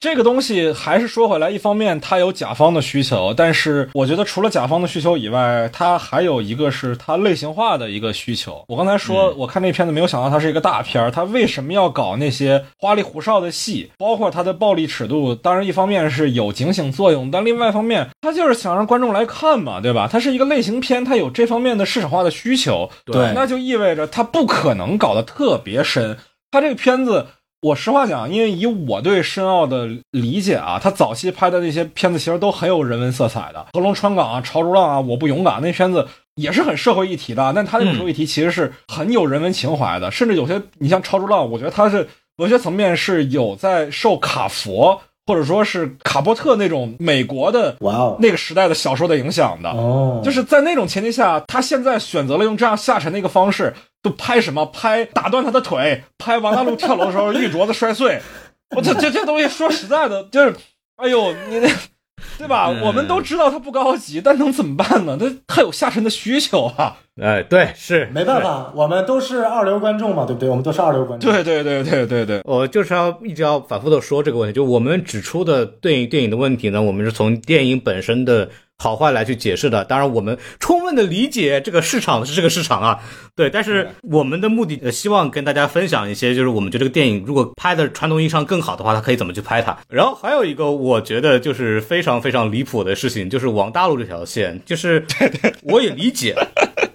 这个东西还是说回来，一方面它有甲方的需求，但是我觉得除了甲方的需求以外，它还有一个是它类型化的一个需求。我刚才说，我看那片子没有想到它是一个大片儿，它为什么要搞那些花里胡哨的戏，包括它的暴力尺度？当然，一方面是有警醒作用，但另外一方面，它就是想让观众来看嘛，对吧？它是一个类型片，它有这方面的市场化的需求，对那就意味着它不可能搞得特别深。它这个片子。我实话讲，因为以我对申奥的理解啊，他早期拍的那些片子其实都很有人文色彩的，《合龙川港》啊，《潮逐浪》啊，《我不勇敢》那片子也是很社会议题的，但他那个社会议题其实是很有人文情怀的，甚至有些你像《潮逐浪》，我觉得他是文学层面是有在受卡佛或者说是卡波特那种美国的哇哦，那个时代的小说的影响的。哦，就是在那种前提下，他现在选择了用这样下沉的一个方式，就拍什么？拍打断他的腿，拍王大陆跳楼的时候玉镯子摔碎。我这这这东西说实在的，就是，哎呦，你那，对吧？嗯我们都知道他不高级，但能怎么办呢？他他有下沉的需求啊。哎，对，是没办法，我们都是二流观众嘛，对不对？我们都是二流观众。对对对对对对，我就是要一直要反复的说这个问题，就我们指出的对电影的问题呢，我们是从电影本身的好坏来去解释的。当然，我们充分的理解这个市场是这个市场啊，对。但是我们的目的，希望跟大家分享一些，就是我们觉得这个电影如果拍的传统意义上更好的话，它可以怎么去拍它。然后还有一个我觉得就是非常非常离谱的事情，就是王大陆这条线，就是我也理解。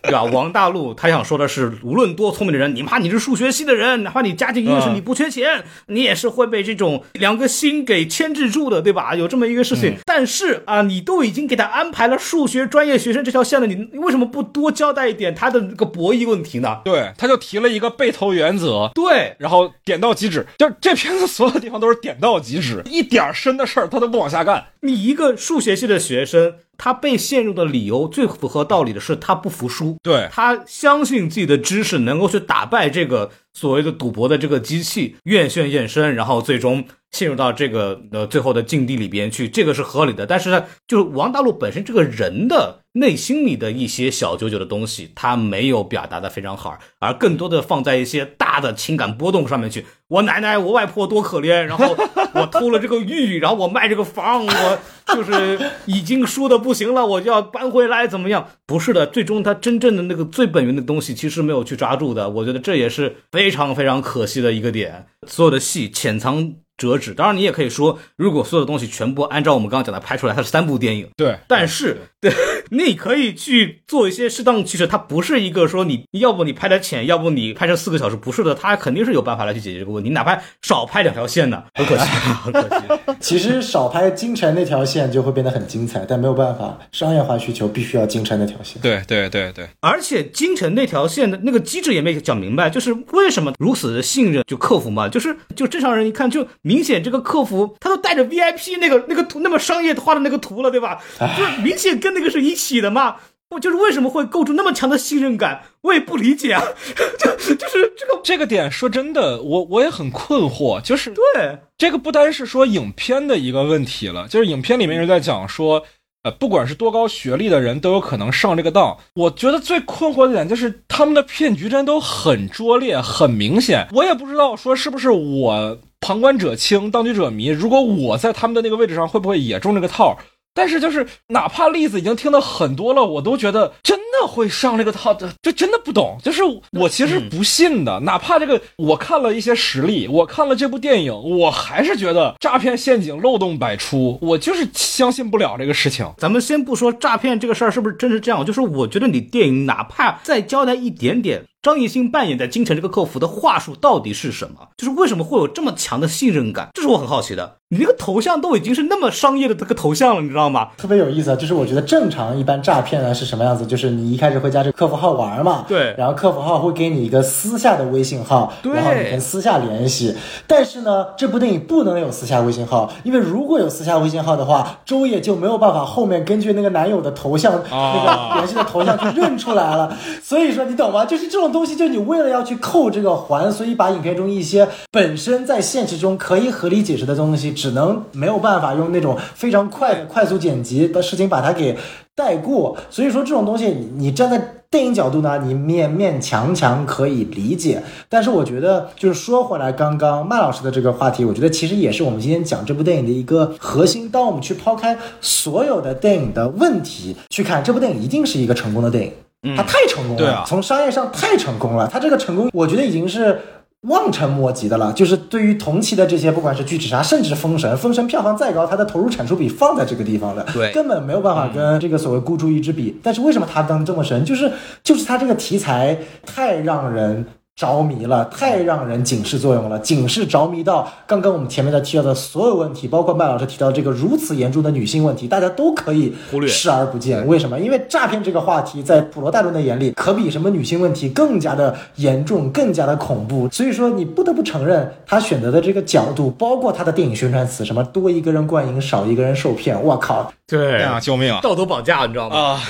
对吧？王大陆他想说的是，无论多聪明的人，你怕你是数学系的人，哪怕你家境殷实，嗯你不缺钱，你也是会被这种两个心给牵制住的，对吧？有这么一个事情。但是啊，你都已经给他安排了数学专业学生这条线了，你你为什么不多交代一点他的那个博弈问题呢？对，他就提了一个背投原则，对，然后点到即止，就是这片子所有地方都是点到即止，一点儿深的事儿他都不往下干。你一个数学系的学生，他被陷入的理由最符合道理的是他不服输，对。他相信自己的知识能够去打败这个所谓的赌博的这个机器，愿炫验身，然后最终陷入到这个呃最后的境地里边去，这个是合理的。但是呢，就是王大陆本身这个人的内心里的一些小九九的东西，他没有表达的非常好，而更多的放在一些大的情感波动上面去。我奶奶，我外婆多可怜，然后我偷了这个玉，然后我卖这个房，我就是已经输的不行了，我就要搬回来，怎么样？不是的，最终他真正的那个最本源的东西其实没有去抓住的，我觉得这也是非常非常可惜的一个点。所有的戏潜藏。折纸，当然你也可以说，如果所有的东西全部按照我们刚刚讲的拍出来，它是三部电影。对，但是 对，你可以去做一些适当的取舍，它不是一个说你要不你拍的浅，要不你拍成四个小时，不是的，它肯定是有办法来去解决这个问题，哪怕少拍两条线呢，很可惜，很可惜。其实少拍京城那条线就会变得很精彩，但没有办法，商业化需求必须要京城那条线。对对对对，而且京城那条线的那个机制也没讲明白，就是为什么如此的信任就客服嘛，就是就正常人一看就。明显这个客服他都带着 VIP 那个那个图那么商业化的那个图了，对吧？就是明显跟那个是一起的嘛。我就是为什么会构筑那么强的信任感，我也不理解啊。就就是这个这个点，说真的，我我也很困惑。就是对这个不单是说影片的一个问题了，就是影片里面是在讲说。呃，不管是多高学历的人都有可能上这个当。我觉得最困惑的点就是他们的骗局真都很拙劣，很明显。我也不知道说是不是我旁观者清，当局者迷。如果我在他们的那个位置上，会不会也中这个套？但是就是哪怕例子已经听的很多了，我都觉得真的会上这个套的，就真的不懂。就是我其实不信的，哪怕这个我看了一些实例，我看了这部电影，我还是觉得诈骗陷阱漏洞百出，我就是相信不了这个事情。咱们先不说诈骗这个事儿是不是真是这样，就是我觉得你电影哪怕再交代一点点。张艺兴扮演在京城这个客服的话术到底是什么？就是为什么会有这么强的信任感？这是我很好奇的。你那个头像都已经是那么商业的这个头像了，你知道吗？特别有意思啊！就是我觉得正常一般诈骗呢是什么样子？就是你一开始会加这个客服号玩嘛，对，然后客服号会给你一个私下的微信号，然后你跟私下联系。但是呢，这部电影不能有私下微信号，因为如果有私下微信号的话，周也就没有办法后面根据那个男友的头像那个联系的头像去认出来了。所以说你懂吗？就是这种东西，就你为了要去扣这个环，所以把影片中一些本身在现实中可以合理解释的东西，只能没有办法用那种非常快的快速剪辑的事情把它给带过。所以说这种东西，你你站在电影角度呢，你勉勉强强可以理解。但是我觉得，就是说回来，刚刚麦老师的这个话题，我觉得其实也是我们今天讲这部电影的一个核心。当我们去抛开所有的电影的问题去看这部电影，一定是一个成功的电影。它太成功了，从商业上太成功了。他这个成功，我觉得已经是望尘莫及的了。就是对于同期的这些，不管是巨齿鲨，甚至封神，封神票房再高，它的投入产出比放在这个地方的，对，根本没有办法跟这个所谓孤注一掷比。但是为什么它能这么神？就是就是它这个题材太让人。着迷了，太让人警示作用了，警示着迷到刚刚我们前面在提到的所有问题，包括麦老师提到这个如此严重的女性问题，大家都可以忽略视而不见。为什么？因为诈骗这个话题在普罗大众的眼里，可比什么女性问题更加的严重，更加的恐怖。所以说，你不得不承认，他选择的这个角度，包括他的电影宣传词，什么多一个人灌赢，少一个人受骗，我靠，对啊，救命啊，道德绑架，你知道吗？啊，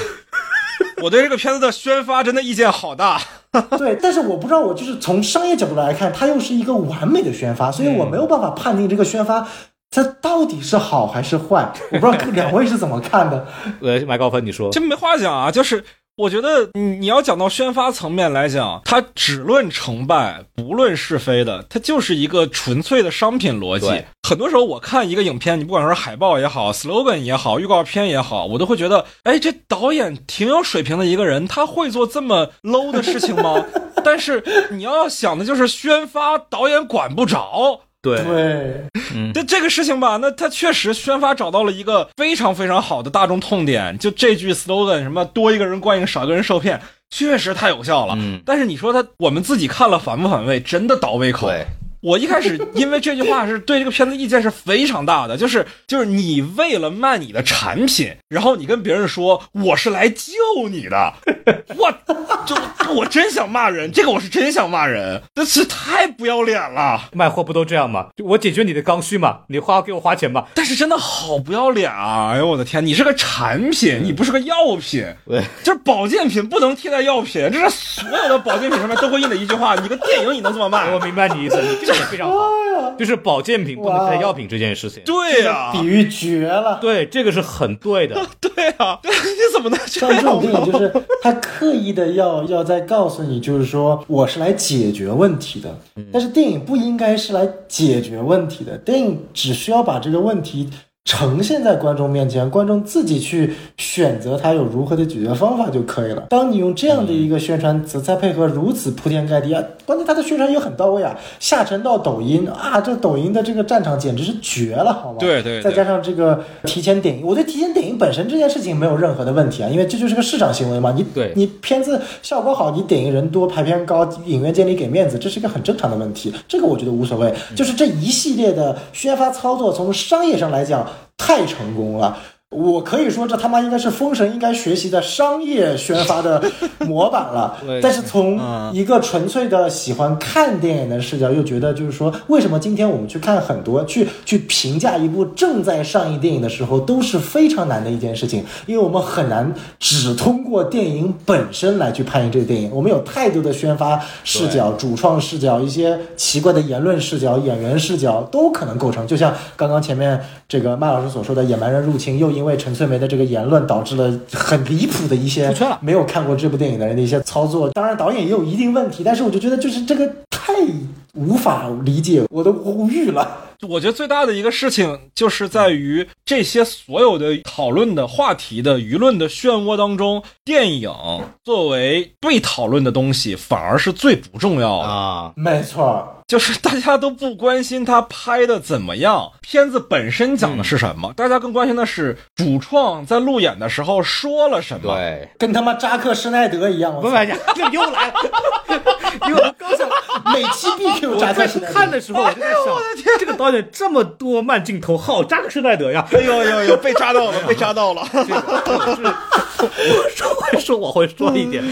我对这个片子的宣发真的意见好大。对，但是我不知道，我就是从商业角度来看，它又是一个完美的宣发，所以我没有办法判定这个宣发它到底是好还是坏。我不知道 两位是怎么看的。呃，麦高芬，你说，这没话讲啊，就是。我觉得你你要讲到宣发层面来讲，它只论成败不论是非的，它就是一个纯粹的商品逻辑。很多时候我看一个影片，你不管说是海报也好，slogan 也好，预告片也好，我都会觉得，哎，这导演挺有水平的一个人，他会做这么 low 的事情吗？但是你要想的就是宣发，导演管不着。对对，嗯，这这个事情吧，那他确实宣发找到了一个非常非常好的大众痛点，就这句 slogan 什么多一个人观影，少一个人受骗，确实太有效了。嗯，但是你说他我们自己看了反不反胃？真的倒胃口。我一开始因为这句话是对这个片子意见是非常大的，就是就是你为了卖你的产品，然后你跟别人说我是来救你的，我就我真想骂人，这个我是真想骂人，这是太不要脸了。卖货不都这样吗？就我解决你的刚需嘛，你花给我花钱吧。但是真的好不要脸啊！哎呦我的天，你是个产品，你不是个药品，对，就是保健品不能替代药品，这是所有的保健品上面都会印的一句话。你个电影你能这么卖？我明白你意思，非常好，就是保健品不能替代药品这件事情。对呀、比喻绝了。对，这个是很对的。对啊、你怎么能这像这种电影，就是他刻意的要要在告诉你，就是说我是来解决问题的，但是电影不应该是来解决问题的，电影只需要把这个问题。呈现在观众面前，观众自己去选择他有如何的解决方法就可以了。当你用这样的一个宣传词，再配合如此铺天盖地啊，关键他的宣传也很到位啊，下沉到抖音啊，这抖音的这个战场简直是绝了，好吗？对对对再加上这个提前点映，我对提前点映本身这件事情没有任何的问题啊，因为这就是个市场行为嘛。你对你片子效果好，你点映人多，排片高，影院经理给面子，这是一个很正常的问题，这个我觉得无所谓。就是这一系列的宣发操作，从商业上来讲太成功了。我可以说，这他妈应该是封神应该学习的商业宣发的 模板了对。但是从一个纯粹的喜欢看电影的视角，又觉得就是说，为什么今天我们去看很多去去评价一部正在上映电影的时候，都是非常难的一件事情，因为我们很难只通过电影本身来去判定这个电影，我们有太多的宣发视角、主创视角、一些奇怪的言论视角、演员视角都可能构成。就像刚刚前面这个麦老师所说的，《野蛮人入侵》又因为陈翠梅的这个言论，导致了很离谱的一些没有看过这部电影的人的一些操作。当然，导演也有一定问题，但是我就觉得就是这个太无法理解，我都无语了。我觉得最大的一个事情就是在于这些所有的讨论的话题的舆论的漩涡当中，电影作为被讨论的东西，反而是最不重要的。啊，没错，就是大家都不关心他拍的怎么样，片子本身讲的是什么，大家更关心的是主创在路演的时候说了什么。，对，跟他妈扎克施奈德一样，我操不买家，这又来了，又刚想。每期必 Q 扎克施奈德。看的时候，我就在想，这个导演这么多慢镜头，好扎克施奈德呀！哎呦呦呦，被扎到了，被扎到了。我说会说，我会说一点。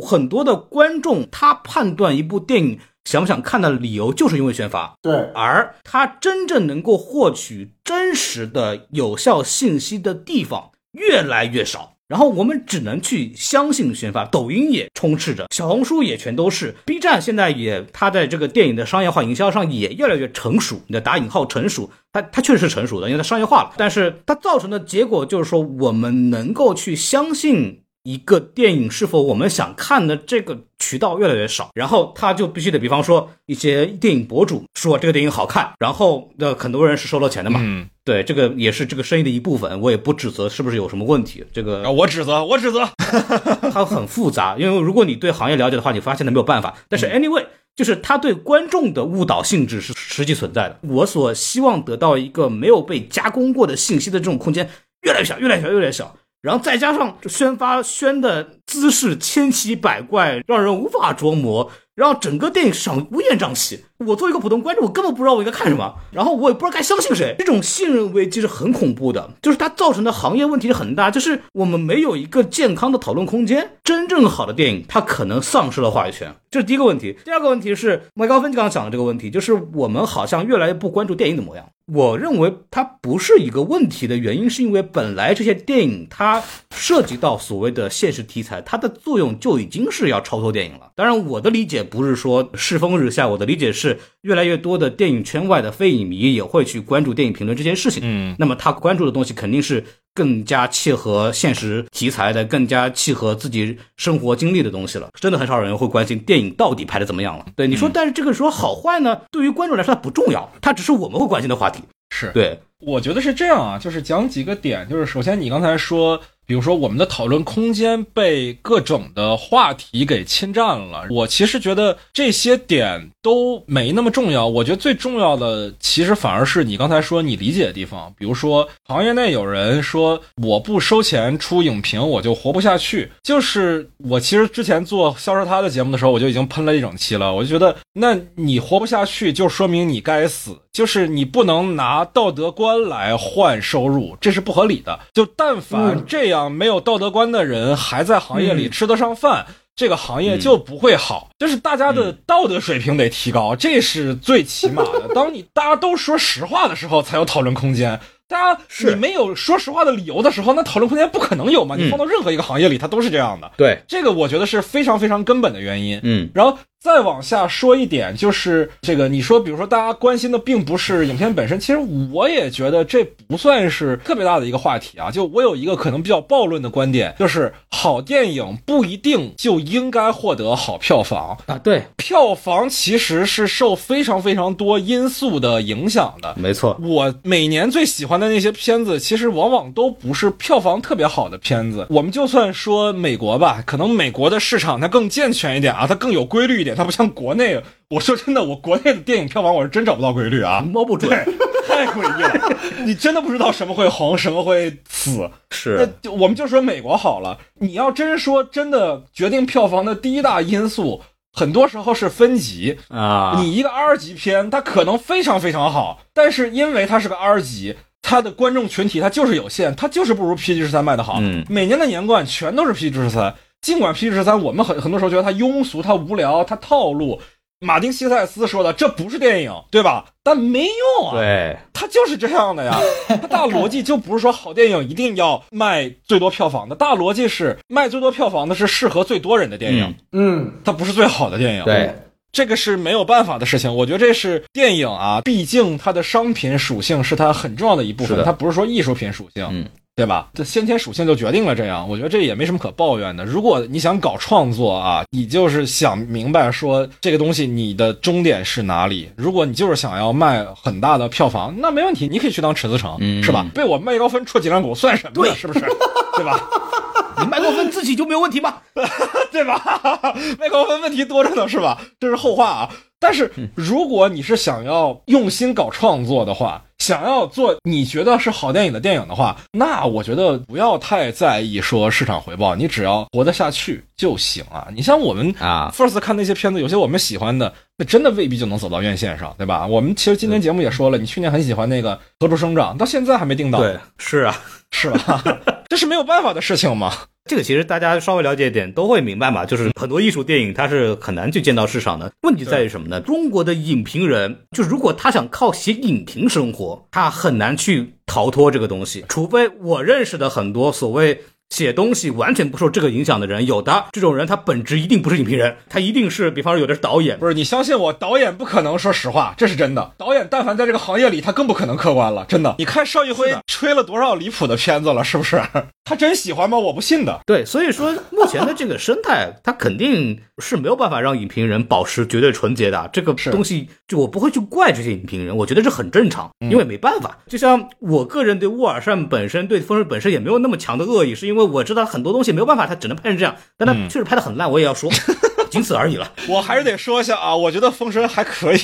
很多的观众他判断一部电影想不想看的理由，就是因为宣发，对，而他真正能够获取真实的有效信息的地方越来越少。然后我们只能去相信宣发，抖音也充斥着，小红书也全都是，B 站现在也，它在这个电影的商业化营销上也越来越成熟，你的打引号成熟，它它确实是成熟的，因为它商业化了，但是它造成的结果就是说，我们能够去相信一个电影是否我们想看的这个渠道越来越少，然后他就必须得，比方说一些电影博主说这个电影好看，然后的很多人是收了钱的嘛，嗯，对，这个也是这个生意的一部分，我也不指责是不是有什么问题，这个啊，我指责，我指责。它很复杂，因为如果你对行业了解的话，你发现它没有办法。但是 anyway，就是他对观众的误导性质是实际存在的。我所希望得到一个没有被加工过的信息的这种空间越来越小，越来越小，越来越小。然后再加上宣发宣的姿势千奇百怪，让人无法琢磨，让整个电影上乌烟瘴气。我作为一个普通观众，我根本不知道我应该看什么，然后我也不知道该相信谁。这种信任危机是很恐怖的，就是它造成的行业问题很大，就是我们没有一个健康的讨论空间。真正好的电影，它可能丧失了话语权，这是第一个问题。第二个问题是麦高芬刚刚讲的这个问题，就是我们好像越来越不关注电影的模样。我认为它不是一个问题的原因，是因为本来这些电影它涉及到所谓的现实题材，它的作用就已经是要超脱电影了。当然，我的理解不是说世风日下，我的理解是越来越多的电影圈外的非影迷也会去关注电影评论这件事情。嗯，那么他关注的东西肯定是更加契合现实题材的、更加契合自己生活经历的东西了。真的很少人会关心电影到底拍的怎么样了。对你说，但是这个说好坏呢，对于观众来说它不重要，它只是我们会关心的话题。是对，我觉得是这样啊，就是讲几个点，就是首先你刚才说，比如说我们的讨论空间被各种的话题给侵占了。我其实觉得这些点都没那么重要。我觉得最重要的其实反而是你刚才说你理解的地方。比如说行业内有人说我不收钱出影评我就活不下去，就是我其实之前做销售他的节目的时候我就已经喷了一整期了。我就觉得那你活不下去就说明你该死，就是你不能拿道德观来换收入，这是不合理的。就但凡这样没有道德观的人还在行业里吃得上饭。这个行业就不会好，就是大家的道德水平得提高，这是最起码的。当你大家都说实话的时候，才有讨论空间。大家你没有说实话的理由的时候，那讨论空间不可能有嘛？你放到任何一个行业里，它都是这样的。对，这个我觉得是非常非常根本的原因。嗯，然后。再往下说一点，就是这个，你说，比如说，大家关心的并不是影片本身，其实我也觉得这不算是特别大的一个话题啊。就我有一个可能比较暴论的观点，就是好电影不一定就应该获得好票房啊。对，票房其实是受非常非常多因素的影响的。没错，我每年最喜欢的那些片子，其实往往都不是票房特别好的片子。我们就算说美国吧，可能美国的市场它更健全一点啊，它更有规律一点。它不像国内，我说真的，我国内的电影票房我是真找不到规律啊，摸不准，太诡异了。你真的不知道什么会红，什么会死。是，那我们就说美国好了。你要真说真的，决定票房的第一大因素，很多时候是分级啊。你一个 R 级片，它可能非常非常好，但是因为它是个 R 级，它的观众群体它就是有限，它就是不如 PG 十三卖的好。嗯，每年的年冠全都是 PG 十三。尽管《P 十三》，我们很很多时候觉得它庸俗、它无聊、它套路。马丁·西塞斯说的，这不是电影，对吧？但没用啊，对，它就是这样的呀。它大逻辑就不是说好电影一定要卖最多票房的，大逻辑是卖最多票房的是适合最多人的电影。嗯，它不是最好的电影。对，这个是没有办法的事情。我觉得这是电影啊，毕竟它的商品属性是它很重要的一部分，它不是说艺术品属性。嗯。对吧？这先天属性就决定了这样，我觉得这也没什么可抱怨的。如果你想搞创作啊，你就是想明白说这个东西你的终点是哪里。如果你就是想要卖很大的票房，那没问题，你可以去当池子城，是吧？被我麦高芬戳脊梁骨算什么？对，是不是？对吧？你麦克芬自己就没有问题吗？对吧？麦克芬问题多着呢，是吧？这是后话啊。但是如果你是想要用心搞创作的话，想要做你觉得是好电影的电影的话，那我觉得不要太在意说市场回报，你只要活得下去就行啊。你像我们啊，first 看那些片子，有些我们喜欢的，那真的未必就能走到院线上，对吧？我们其实今天节目也说了，你去年很喜欢那个《何处生长》，到现在还没定档。对，是啊，是吧？这是没有办法的事情嘛。这个其实大家稍微了解一点都会明白嘛，就是很多艺术电影它是很难去见到市场的。问题在于什么呢？中国的影评人，就如果他想靠写影评生活，他很难去逃脱这个东西，除非我认识的很多所谓。写东西完全不受这个影响的人，有的这种人，他本质一定不是影评人，他一定是，比方说有的是导演，不是你相信我，导演不可能说实话，这是真的。导演但凡在这个行业里，他更不可能客观了，真的。你看邵艺辉吹了多少离谱的片子了，是不是？他真喜欢吗？我不信的。对，所以说目前的这个生态，他肯定是没有办法让影评人保持绝对纯洁的。这个东西，就我不会去怪这些影评人，我觉得这很正常，因为没办法。就像我个人对沃尔善本身、对风水本身也没有那么强的恶意，是因为。我知道很多东西没有办法，他只能拍成这样，但他确实拍的很烂，我也要说，仅此而已了。我还是得说一下啊，我觉得《封神》还可以，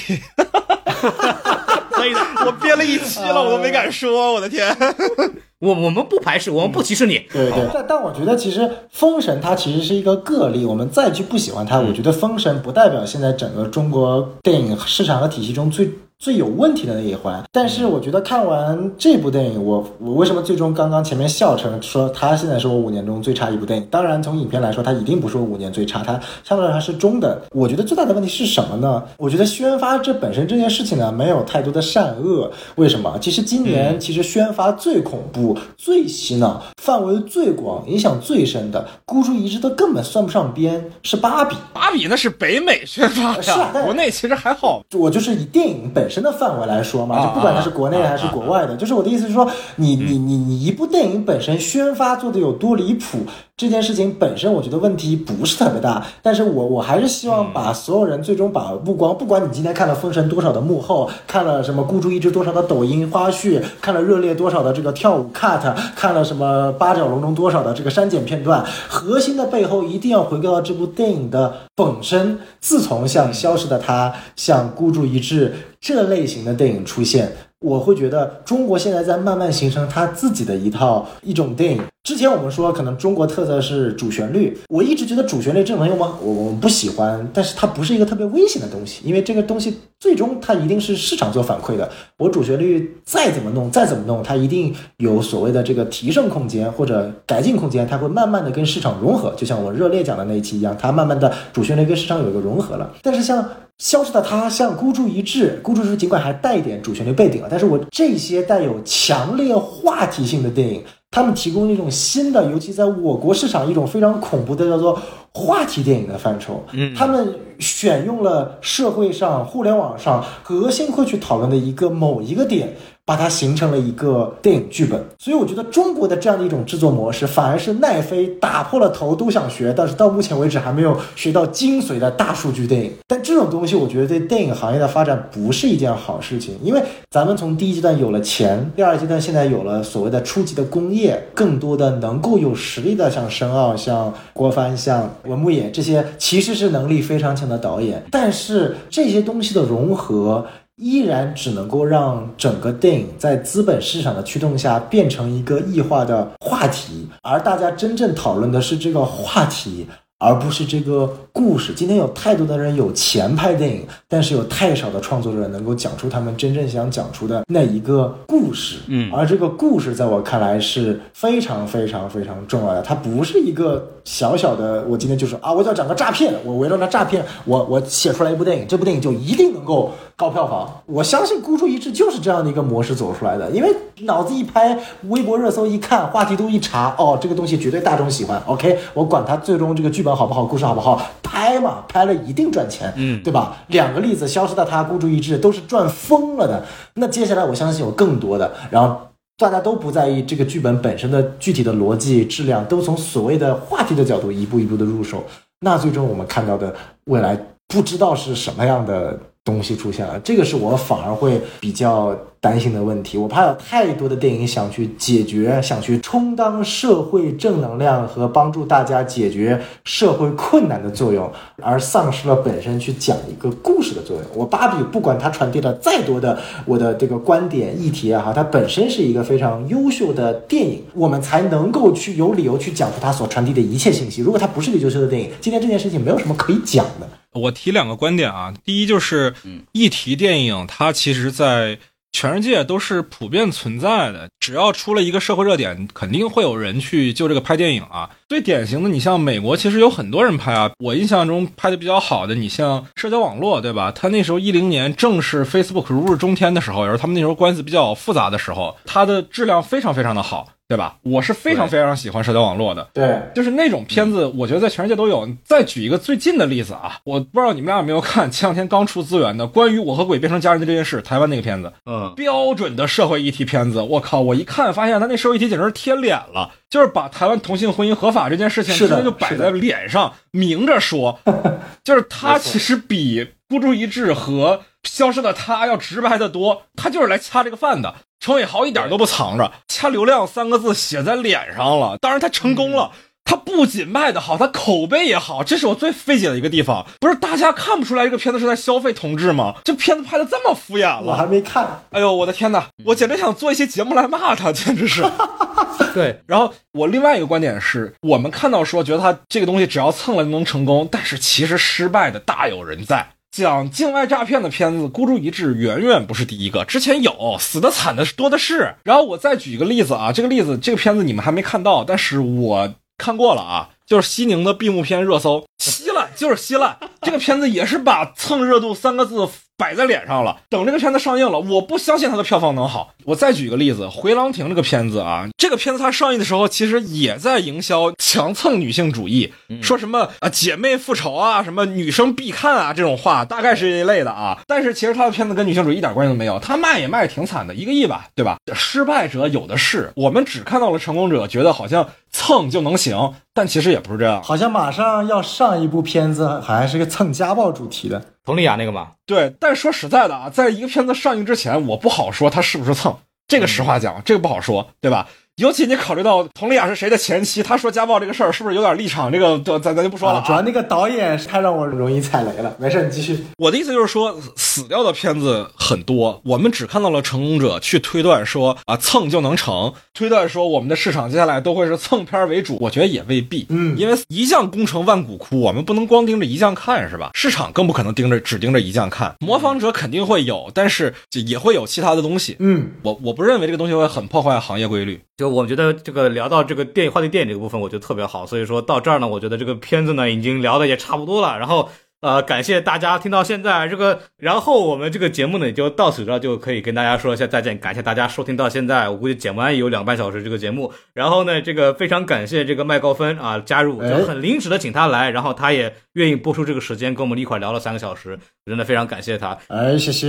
可以的。我憋了一期了，我都没敢说，我的天。我我们不排斥，我们不歧视你。对对，但但我觉得其实《封神》它其实是一个个例，我们再去不喜欢它，我觉得《封神》不代表现在整个中国电影市场和体系中最。最有问题的那一环，但是我觉得看完这部电影，我我为什么最终刚刚前面笑成说他现在是我五年中最差一部电影？当然从影片来说，它一定不是我五年最差，它相对来说是中等。我觉得最大的问题是什么呢？我觉得宣发这本身这件事情呢，没有太多的善恶。为什么？其实今年其实宣发最恐怖、最洗脑、范围最广、影响最深的，孤注一掷的根本算不上边，是芭比。芭比那是北美宣发是啊，国内其实还好。我就是以电影本。本身的范围来说嘛，就不管它是国内还是国外的，就是我的意思是说，你你你你一部电影本身宣发做的有多离谱。这件事情本身，我觉得问题不是特别大，但是我我还是希望把所有人最终把目光，不管你今天看了《封神》多少的幕后，看了什么孤注一掷多少的抖音花絮，看了热烈多少的这个跳舞 cut，看了什么八角笼中多少的这个删减片段，核心的背后一定要回归到这部电影的本身。自从像《消失的她》、像《孤注一掷》这类型的电影出现。我会觉得中国现在在慢慢形成它自己的一套一种电影。之前我们说可能中国特色是主旋律，我一直觉得主旋律这种东西我我们不喜欢，但是它不是一个特别危险的东西，因为这个东西最终它一定是市场做反馈的。我主旋律再怎么弄再怎么弄，它一定有所谓的这个提升空间或者改进空间，它会慢慢的跟市场融合。就像我热烈讲的那一期一样，它慢慢的主旋律跟市场有一个融合了。但是像消失的他像孤注一掷，孤注一掷尽管还带一点主旋律背景啊，但是我这些带有强烈话题性的电影，他们提供一种新的，尤其在我国市场一种非常恐怖的叫做话题电影的范畴。嗯，他们选用了社会上、互联网上核心会去讨论的一个某一个点。把它形成了一个电影剧本，所以我觉得中国的这样的一种制作模式，反而是奈飞打破了头都想学，但是到目前为止还没有学到精髓的大数据电影。但这种东西，我觉得对电影行业的发展不是一件好事情，因为咱们从第一阶段有了钱，第二阶段现在有了所谓的初级的工业，更多的能够有实力的，像申奥、像郭帆、像文牧野这些，其实是能力非常强的导演。但是这些东西的融合。依然只能够让整个电影在资本市场的驱动下变成一个异化的话题，而大家真正讨论的是这个话题。而不是这个故事。今天有太多的人有钱拍电影，但是有太少的创作者能够讲出他们真正想讲出的那一个故事。嗯，而这个故事在我看来是非常非常非常重要的。它不是一个小小的，我今天就说啊，我要讲个诈骗，我围绕着诈骗，我我写出来一部电影，这部电影就一定能够高票房。我相信孤注一掷就是这样的一个模式走出来的，因为脑子一拍，微博热搜一看，话题度一查，哦，这个东西绝对大众喜欢。OK，我管它最终这个剧本。好不好？故事好不好？拍嘛，拍了一定赚钱，嗯，对吧？两个例子，消失的他，孤注一掷，都是赚疯了的。那接下来，我相信有更多的，然后大家都不在意这个剧本本身的具体的逻辑质量，都从所谓的话题的角度一步一步的入手。那最终我们看到的未来，不知道是什么样的东西出现了。这个是我反而会比较。担心的问题，我怕有太多的电影想去解决，想去充当社会正能量和帮助大家解决社会困难的作用，而丧失了本身去讲一个故事的作用。我芭比不管它传递了再多的我的这个观点议题啊，哈，它本身是一个非常优秀的电影，我们才能够去有理由去讲出它所传递的一切信息。如果它不是个优秀的电影，今天这件事情没有什么可以讲的。我提两个观点啊，第一就是，议题电影它其实在。全世界都是普遍存在的，只要出了一个社会热点，肯定会有人去就这个拍电影啊。最典型的，你像美国，其实有很多人拍啊。我印象中拍的比较好的，你像社交网络，对吧？他那时候一零年正是 Facebook 如日中天的时候，也是他们那时候关系比较复杂的时候，它的质量非常非常的好。对吧？我是非常非常喜欢社交网络的。对，就是那种片子，我觉得在全世界都有。再举一个最近的例子啊，我不知道你们俩有没有看，前两天刚出资源的关于我和鬼变成家人的这件事，台湾那个片子，嗯，标准的社会议题片子。我靠，我一看发现他那社会议题简直是贴脸了，就是把台湾同性婚姻合法这件事情直接就摆在脸上，明着说，就是他其实比孤注一掷和消失的他要直白的多，他就是来掐这个饭的。程伟豪一点都不藏着，掐流量三个字写在脸上了。当然他成功了，他不仅卖的好，他口碑也好，这是我最费解的一个地方。不是大家看不出来这个片子是在消费同志吗？这片子拍的这么敷衍了，我还没看。哎呦，我的天哪！我简直想做一些节目来骂他，简直是。对，然后我另外一个观点是，我们看到说觉得他这个东西只要蹭了就能成功，但是其实失败的大有人在。讲境外诈骗的片子，孤注一掷远远不是第一个。之前有死的惨的多的是。然后我再举一个例子啊，这个例子这个片子你们还没看到，但是我看过了啊，就是西宁的闭幕片热搜，稀烂就是稀烂。这个片子也是把蹭热度三个字摆在脸上了。等这个片子上映了，我不相信它的票房能好。我再举一个例子，《回廊亭》这个片子啊，这个片子它上映的时候，其实也在营销强蹭女性主义，说什么啊姐妹复仇啊，什么女生必看啊这种话，大概是这一类的啊。但是其实它的片子跟女性主义一点关系都没有，它卖也卖挺惨的，一个亿吧，对吧？失败者有的是，我们只看到了成功者，觉得好像蹭就能行，但其实也不是这样。好像马上要上一部片子，好像是个蹭家暴主题的，佟丽娅那个嘛。对，但说实在的啊，在一个片子上映之前，我不好说他是不是蹭，这个实话讲，这个不好说，对吧？尤其你考虑到佟丽娅是谁的前妻，她说家暴这个事儿是不是有点立场？这个咱咱就不说了。主要那个导演太让我容易踩雷了。没事，你继续。我的意思就是说，死掉的片子很多，我们只看到了成功者，去推断说啊蹭就能成，推断说我们的市场接下来都会是蹭片为主。我觉得也未必，嗯，因为一将功成万骨枯，我们不能光盯着一将看，是吧？市场更不可能盯着只盯着一将看，模仿者肯定会有，但是也会有其他的东西。嗯，我我不认为这个东西会很破坏行业规律。就我觉得这个聊到这个电影话题电影这个部分，我觉得特别好。所以说到这儿呢，我觉得这个片子呢已经聊的也差不多了。然后呃，感谢大家听到现在这个，然后我们这个节目呢也就到此这就可以跟大家说一下再见。感谢大家收听到现在，我估计剪完也有两半小时这个节目。然后呢，这个非常感谢这个麦高芬啊加入，就很临时的请他来，然后他也愿意播出这个时间跟我们一块聊了三个小时，真的非常感谢他。哎，谢谢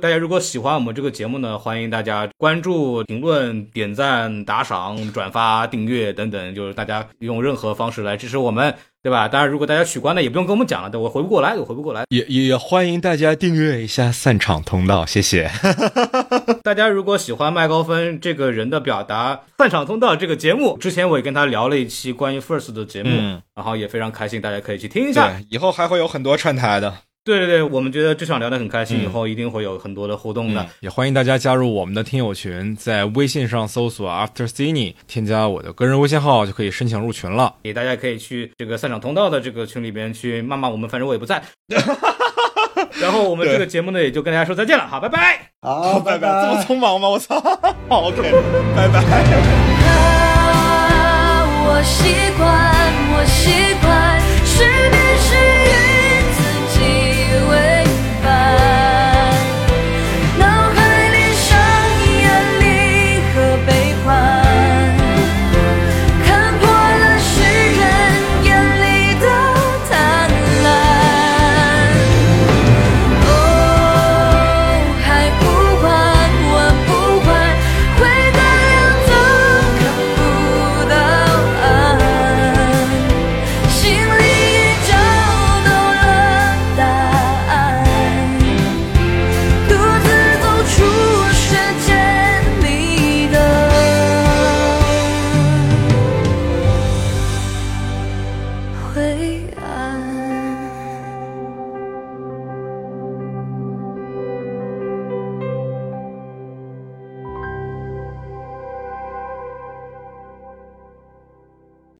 大家！如果喜欢我们这个节目呢，欢迎大家关注、评论、点赞、打赏、转发、订阅等等，就是大家用任何方式来支持我们，对吧？当然，如果大家取关了，也不用跟我们讲了，对我回不过来，我回不过来。也也欢迎大家订阅一下散场通道，谢谢。大家如果喜欢麦高芬这个人的表达，散场通道这个节目，之前我也跟他聊了一期关于 First 的节目，嗯然后也非常开心，大家可以去听一下。对，以后还会有很多串台的。对对对，我们觉得这场聊得很开心，嗯以后一定会有很多的互动的。也欢迎大家加入我们的听友群，在微信上搜索 After Cine，添加我的个人微信号就可以申请入群了。也大家可以去这个散场通道的这个群里边去骂骂我们，反正我也不在。然后我们这个节目呢，也就跟大家说再见了，好，拜拜。好，拜拜这么。匆忙吗？我操！好，OK，拜拜。啊，我习惯，我习惯，是便是